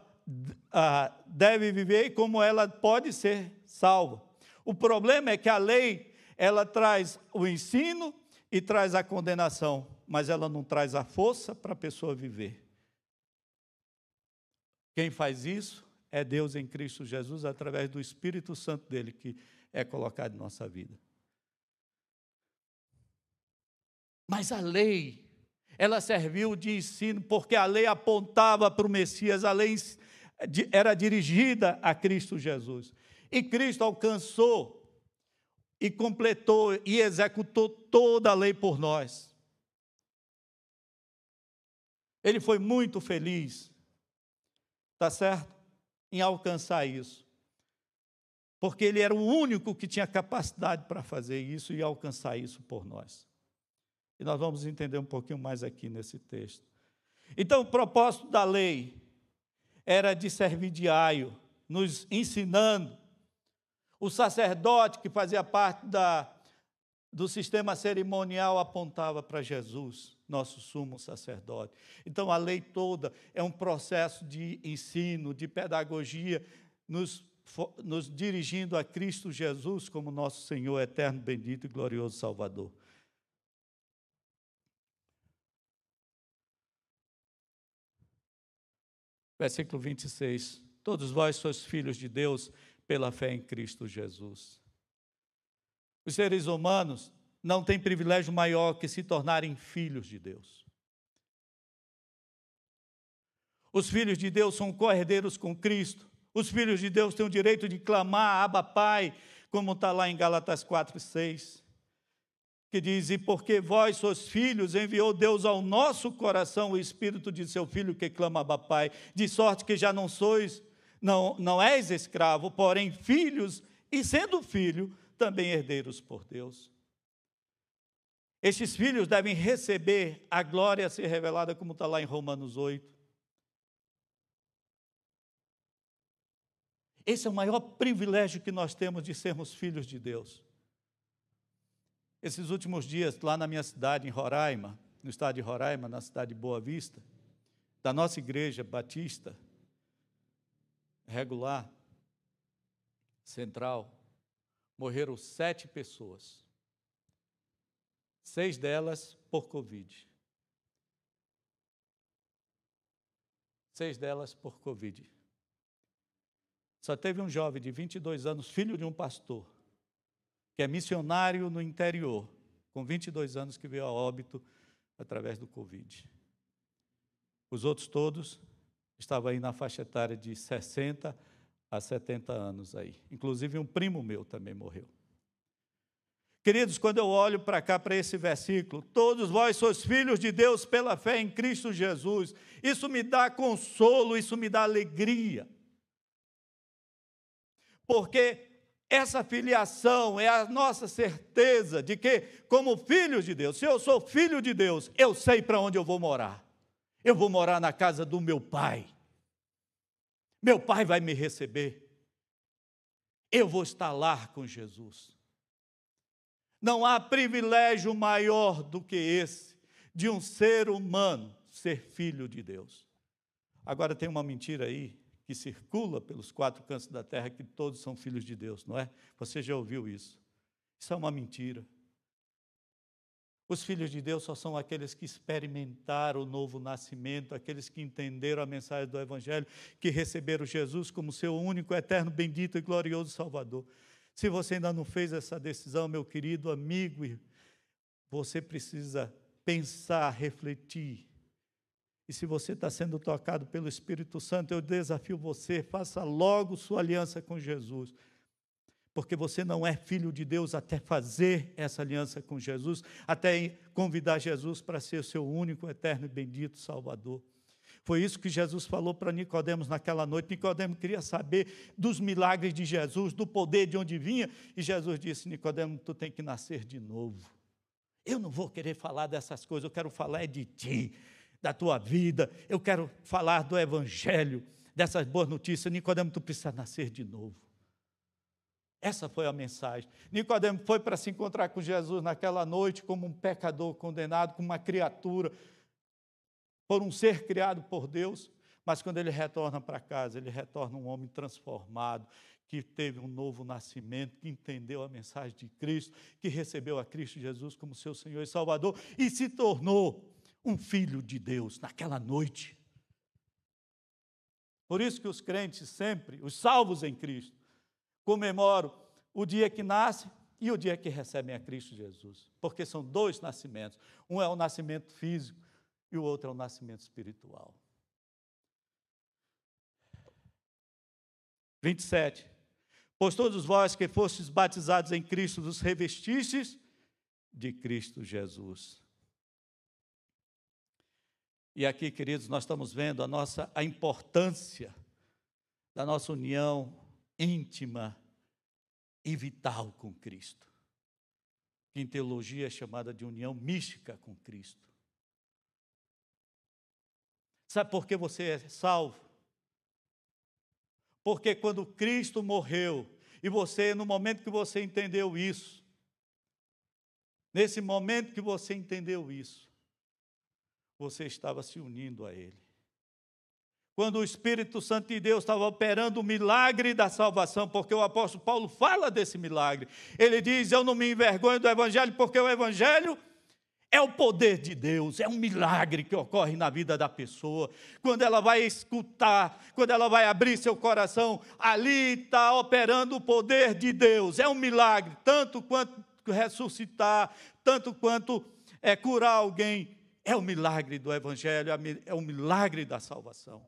ah, deve viver e como ela pode ser salva. O problema é que a lei ela traz o ensino e traz a condenação, mas ela não traz a força para a pessoa viver. Quem faz isso é Deus em Cristo Jesus, através do Espírito Santo dele que é colocado em nossa vida. Mas a lei, ela serviu de ensino, porque a lei apontava para o Messias, a lei era dirigida a Cristo Jesus. E Cristo alcançou e completou e executou toda a lei por nós. Ele foi muito feliz, tá certo? Em alcançar isso. Porque ele era o único que tinha capacidade para fazer isso e alcançar isso por nós. E nós vamos entender um pouquinho mais aqui nesse texto. Então, o propósito da lei era de servir de aio, nos ensinando o sacerdote que fazia parte da, do sistema cerimonial apontava para Jesus, nosso sumo sacerdote. Então, a lei toda é um processo de ensino, de pedagogia, nos, nos dirigindo a Cristo Jesus como nosso Senhor eterno, bendito e glorioso Salvador. Versículo 26. Todos vós sois filhos de Deus pela fé em Cristo Jesus. Os seres humanos não têm privilégio maior que se tornarem filhos de Deus. Os filhos de Deus são co-herdeiros com Cristo. Os filhos de Deus têm o direito de clamar, Abba Pai, como está lá em Gálatas 4, 6. Que diz: E porque vós sois filhos, enviou Deus ao nosso coração o espírito de seu filho que clama Abba Pai, de sorte que já não sois não, não és escravo, porém filhos, e sendo filho, também herdeiros por Deus. Estes filhos devem receber a glória a ser revelada, como está lá em Romanos 8. Esse é o maior privilégio que nós temos de sermos filhos de Deus. Esses últimos dias, lá na minha cidade, em Roraima, no estado de Roraima, na cidade de Boa Vista, da nossa igreja batista, regular, central, morreram sete pessoas. Seis delas por Covid. Seis delas por Covid. Só teve um jovem de 22 anos, filho de um pastor, que é missionário no interior, com 22 anos, que veio a óbito através do Covid. Os outros todos estava aí na faixa etária de 60 a 70 anos aí. Inclusive um primo meu também morreu. Queridos, quando eu olho para cá, para esse versículo, todos vós sois filhos de Deus pela fé em Cristo Jesus, isso me dá consolo, isso me dá alegria. Porque essa filiação é a nossa certeza de que, como filhos de Deus, se eu sou filho de Deus, eu sei para onde eu vou morar. Eu vou morar na casa do meu pai. Meu pai vai me receber. Eu vou estar lá com Jesus. Não há privilégio maior do que esse de um ser humano ser filho de Deus. Agora tem uma mentira aí que circula pelos quatro cantos da terra que todos são filhos de Deus, não é? Você já ouviu isso? Isso é uma mentira. Os filhos de Deus só são aqueles que experimentaram o novo nascimento, aqueles que entenderam a mensagem do Evangelho, que receberam Jesus como seu único, eterno, bendito e glorioso Salvador. Se você ainda não fez essa decisão, meu querido amigo, você precisa pensar, refletir. E se você está sendo tocado pelo Espírito Santo, eu desafio você, faça logo sua aliança com Jesus porque você não é filho de Deus até fazer essa aliança com Jesus, até convidar Jesus para ser o seu único, eterno e bendito Salvador. Foi isso que Jesus falou para Nicodemos naquela noite. Nicodemos queria saber dos milagres de Jesus, do poder de onde vinha, e Jesus disse: Nicodemos, tu tem que nascer de novo. Eu não vou querer falar dessas coisas, eu quero falar é de ti. da tua vida. Eu quero falar do Evangelho, dessas boas notícias. Nicodemo, tu precisa nascer de novo. Essa foi a mensagem. Nicodemo foi para se encontrar com Jesus naquela noite como um pecador condenado, como uma criatura, por um ser criado por Deus. Mas quando ele retorna para casa, ele retorna um homem transformado, que teve um novo nascimento, que entendeu a mensagem de Cristo, que recebeu a Cristo Jesus como seu Senhor e Salvador e se tornou um filho de Deus naquela noite. Por isso que os crentes sempre, os salvos em Cristo, comemoram o dia que nasce e o dia que recebem a Cristo Jesus, porque são dois nascimentos. Um é o nascimento físico e o outro é o nascimento espiritual. 27. Pois todos vós que fostes batizados em Cristo, vos revestistes de Cristo Jesus. E aqui, queridos, nós estamos vendo a nossa a importância da nossa união íntima e vital com Cristo. Que em teologia é chamada de união mística com Cristo. Sabe por que você é salvo? Porque quando Cristo morreu, e você, no momento que você entendeu isso, nesse momento que você entendeu isso, você estava se unindo a Ele. Quando o Espírito Santo de Deus estava operando o milagre da salvação, porque o apóstolo Paulo fala desse milagre. Ele diz: Eu não me envergonho do Evangelho, porque o Evangelho é o poder de Deus, é um milagre que ocorre na vida da pessoa. Quando ela vai escutar, quando ela vai abrir seu coração, ali está operando o poder de Deus. É um milagre, tanto quanto ressuscitar, tanto quanto é, curar alguém. É o milagre do Evangelho, é o milagre da salvação.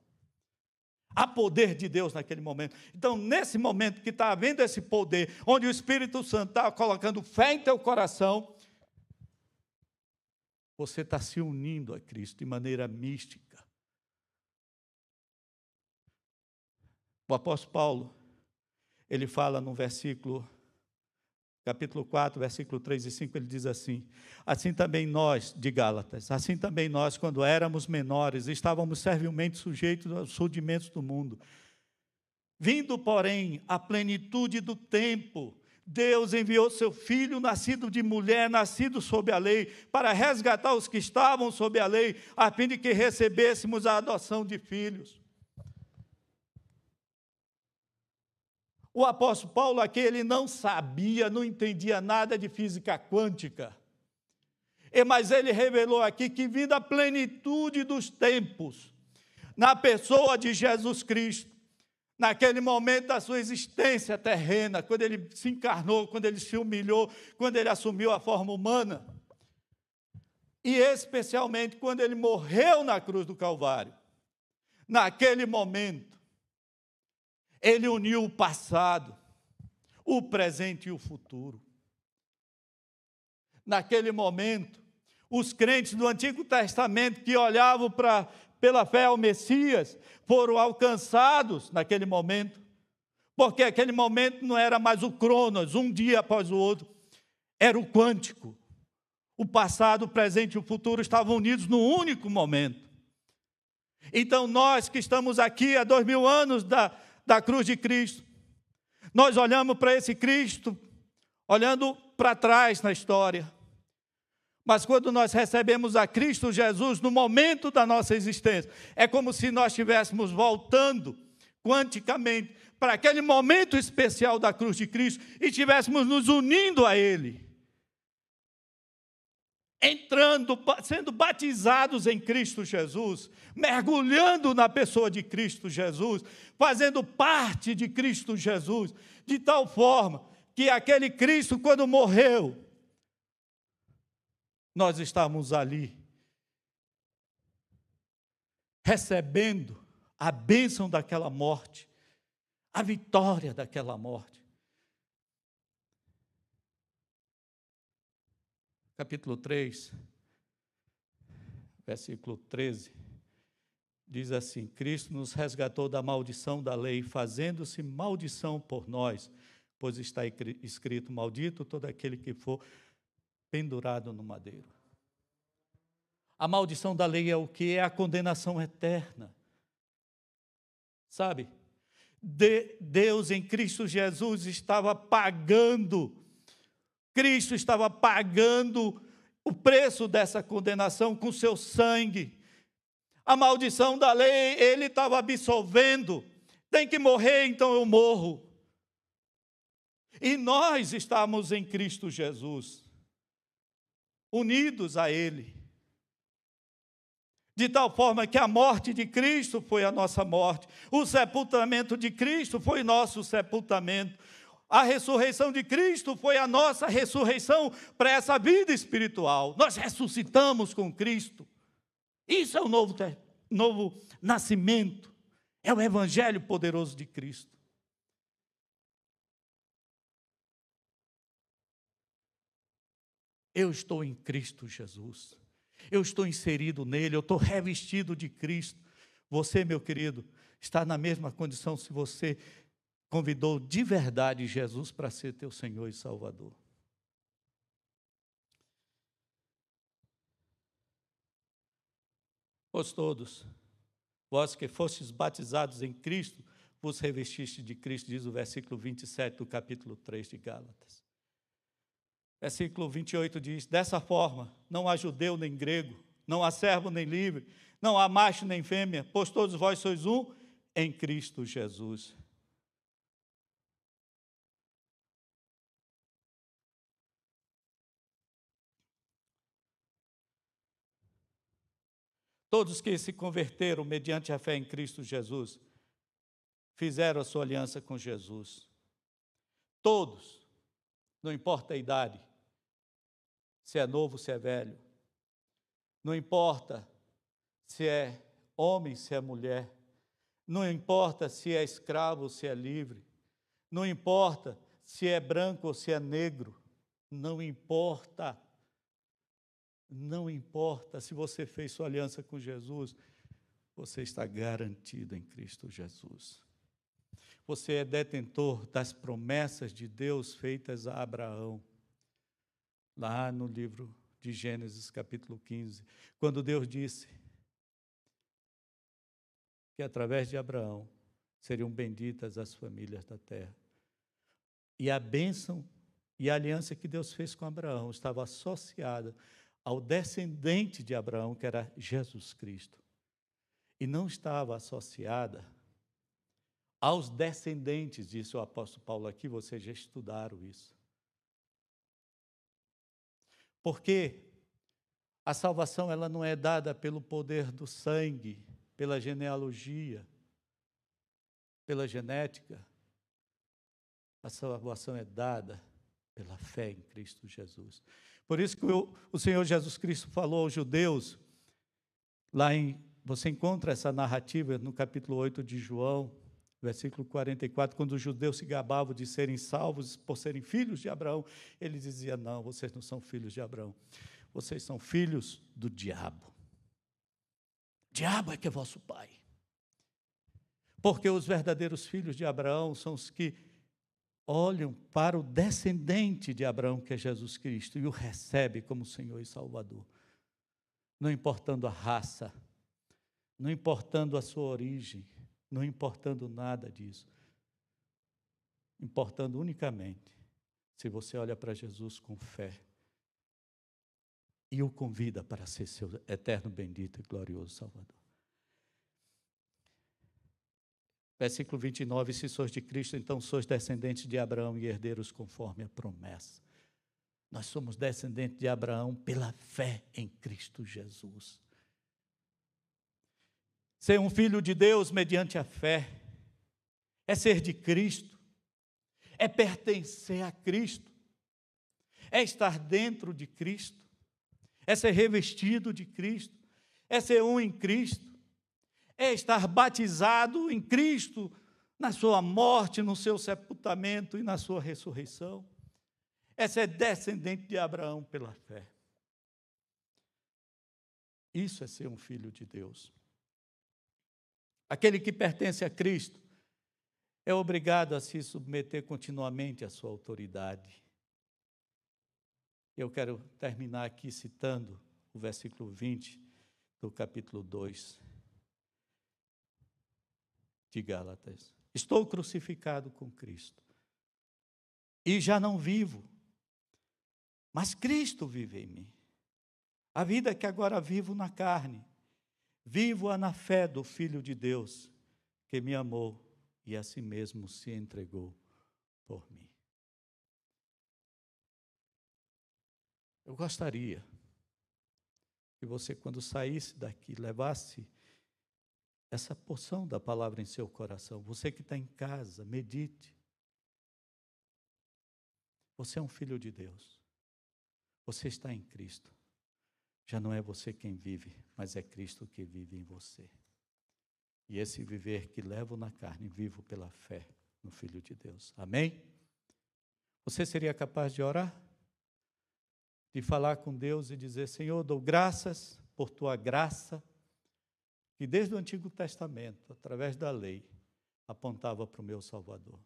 Há poder de Deus naquele momento. Então, nesse momento que está havendo esse poder, onde o Espírito Santo está colocando fé em teu coração, você está se unindo a Cristo de maneira mística. O apóstolo Paulo, ele fala no versículo, capítulo 4, versículo 3 e 5, ele diz assim: Assim também nós, de Gálatas, assim também nós, quando éramos menores, estávamos servilmente sujeitos aos rudimentos do mundo. Vindo, porém, à plenitude do tempo, Deus enviou seu filho, nascido de mulher, nascido sob a lei, para resgatar os que estavam sob a lei, a fim de que recebêssemos a adoção de filhos. O apóstolo Paulo aqui, ele não sabia, não entendia nada de física quântica. Mas ele revelou aqui que, vindo a plenitude dos tempos, na pessoa de Jesus Cristo, naquele momento da sua existência terrena, quando ele se encarnou, quando ele se humilhou, quando ele assumiu a forma humana. E especialmente quando ele morreu na cruz do Calvário. Naquele momento, ele uniu o passado, o presente e o futuro. Naquele momento, os crentes do Antigo Testamento que olhavam para pela fé ao Messias, foram alcançados naquele momento, porque aquele momento não era mais o cronos, um dia após o outro, era o quântico. O passado, o presente e o futuro estavam unidos num único momento. Então, nós que estamos aqui há dois mil anos da, da cruz de Cristo, nós olhamos para esse Cristo, olhando para trás na história, mas quando nós recebemos a Cristo Jesus no momento da nossa existência, é como se nós estivéssemos voltando quanticamente para aquele momento especial da cruz de Cristo e estivéssemos nos unindo a Ele. Entrando, sendo batizados em Cristo Jesus, mergulhando na pessoa de Cristo Jesus, fazendo parte de Cristo Jesus, de tal forma que aquele Cristo, quando morreu, nós estávamos ali, recebendo a bênção daquela morte, a vitória daquela morte. Capítulo 3, versículo 13, diz assim: Cristo nos resgatou da maldição da lei, fazendo-se maldição por nós, pois está escrito: Maldito todo aquele que for pendurado no madeiro. A maldição da lei é o que? É a condenação eterna. Sabe? De Deus em Cristo Jesus estava pagando, Cristo estava pagando o preço dessa condenação com seu sangue. A maldição da lei, ele estava absolvendo. Tem que morrer, então eu morro. E nós estamos em Cristo Jesus, unidos a Ele. De tal forma que a morte de Cristo foi a nossa morte, o sepultamento de Cristo foi nosso sepultamento, a ressurreição de Cristo foi a nossa ressurreição para essa vida espiritual. Nós ressuscitamos com Cristo. Isso é o novo, novo nascimento, é o Evangelho poderoso de Cristo. Eu estou em Cristo Jesus. Eu estou inserido nele, eu estou revestido de Cristo. Você, meu querido, está na mesma condição se você convidou de verdade Jesus para ser teu Senhor e Salvador. Pois todos, vós que fostes batizados em Cristo, vos revestiste de Cristo, diz o versículo 27 do capítulo 3 de Gálatas. Versículo 28 diz: Dessa forma, não há judeu nem grego, não há servo nem livre, não há macho nem fêmea, pois todos vós sois um em Cristo Jesus. Todos que se converteram mediante a fé em Cristo Jesus fizeram a sua aliança com Jesus. Todos, não importa a idade, se é novo, se é velho. Não importa se é homem, se é mulher. Não importa se é escravo ou se é livre. Não importa se é branco ou se é negro. Não importa. Não importa se você fez sua aliança com Jesus, você está garantido em Cristo Jesus. Você é detentor das promessas de Deus feitas a Abraão lá no livro de Gênesis, capítulo 15, quando Deus disse que através de Abraão seriam benditas as famílias da terra. E a bênção e a aliança que Deus fez com Abraão estava associada ao descendente de Abraão, que era Jesus Cristo. E não estava associada aos descendentes, disse o apóstolo Paulo aqui, vocês já estudaram isso. Porque a salvação ela não é dada pelo poder do sangue, pela genealogia, pela genética. A salvação é dada pela fé em Cristo Jesus. Por isso que o, o Senhor Jesus Cristo falou aos judeus, lá em, você encontra essa narrativa no capítulo 8 de João, versículo 44, quando os judeus se gabavam de serem salvos por serem filhos de Abraão, ele dizia: Não, vocês não são filhos de Abraão, vocês são filhos do diabo. Diabo é que é vosso pai. Porque os verdadeiros filhos de Abraão são os que olham para o descendente de Abraão, que é Jesus Cristo, e o recebe como Senhor e Salvador. Não importando a raça, não importando a sua origem, não importando nada disso, importando unicamente se você olha para Jesus com fé e o convida para ser seu eterno bendito e glorioso Salvador. Versículo 29, se sois de Cristo, então sois descendentes de Abraão e herdeiros conforme a promessa. Nós somos descendentes de Abraão pela fé em Cristo Jesus. Ser um filho de Deus mediante a fé é ser de Cristo, é pertencer a Cristo, é estar dentro de Cristo, é ser revestido de Cristo, é ser um em Cristo, é estar batizado em Cristo na sua morte, no seu sepultamento e na sua ressurreição. É ser descendente de Abraão pela fé. Isso é ser um filho de Deus. Aquele que pertence a Cristo é obrigado a se submeter continuamente à sua autoridade. Eu quero terminar aqui citando o versículo 20 do capítulo 2 de Gálatas. Estou crucificado com Cristo. E já não vivo, mas Cristo vive em mim. A vida que agora vivo na carne, vivo-a na fé do Filho de Deus, que me amou e a si mesmo se entregou por mim. Eu gostaria que você, quando saísse daqui, levasse essa porção da palavra em seu coração. Você que está em casa, medite. Você é um filho de Deus. Você está em Cristo. Já não é você quem vive, mas é Cristo que vive em você. E esse viver que levo na carne, vivo pela fé no Filho de Deus. Amém? Você seria capaz de orar? De falar com Deus e dizer: Senhor, dou graças por tua graça, que desde o Antigo Testamento, através da lei, apontava para o meu Salvador.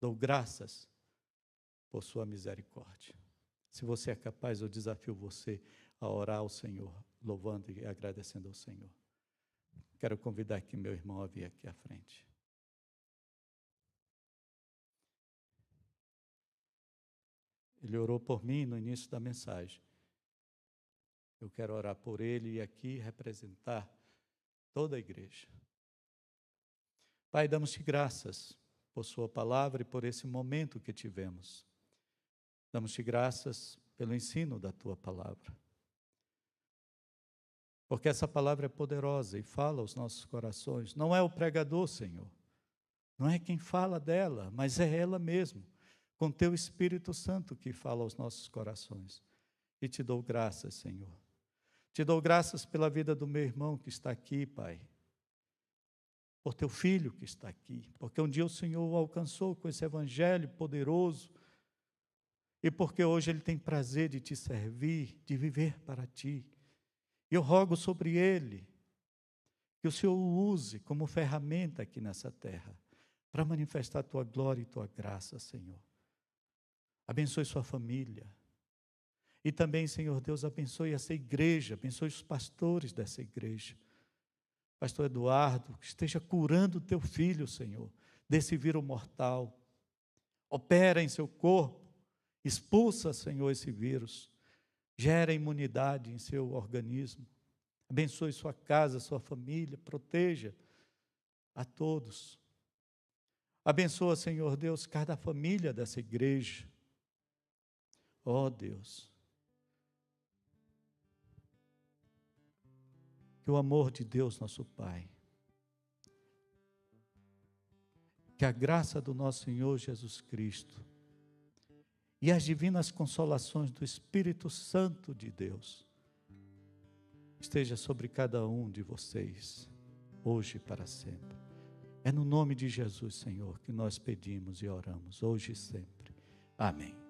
Dou graças por sua misericórdia. Se você é capaz, eu desafio você a orar ao Senhor, louvando e agradecendo ao Senhor. Quero convidar aqui meu irmão a vir aqui à frente. Ele orou por mim no início da mensagem. Eu quero orar por ele e aqui representar toda a igreja. Pai, damos-te graças por Sua palavra e por esse momento que tivemos. Damos-te graças pelo ensino da Tua palavra. Porque essa palavra é poderosa e fala aos nossos corações. Não é o pregador, Senhor. Não é quem fala dela, mas é ela mesmo, com teu Espírito Santo que fala aos nossos corações. E te dou graças, Senhor. Te dou graças pela vida do meu irmão que está aqui, Pai. Por teu filho que está aqui. Porque um dia o Senhor o alcançou com esse evangelho poderoso. E porque hoje ele tem prazer de te servir, de viver para ti. Eu rogo sobre ele que o Senhor o use como ferramenta aqui nessa terra para manifestar tua glória e tua graça, Senhor. Abençoe sua família. E também, Senhor Deus, abençoe essa igreja, abençoe os pastores dessa igreja. Pastor Eduardo, que esteja curando o teu filho, Senhor, desse vírus mortal. Opera em seu corpo, expulsa, Senhor, esse vírus gera imunidade em seu organismo. Abençoe sua casa, sua família, proteja a todos. Abençoa, Senhor Deus, cada família dessa igreja. Ó oh, Deus. Que o amor de Deus, nosso Pai, que a graça do nosso Senhor Jesus Cristo, e as divinas consolações do Espírito Santo de Deus esteja sobre cada um de vocês, hoje e para sempre. É no nome de Jesus, Senhor, que nós pedimos e oramos, hoje e sempre. Amém.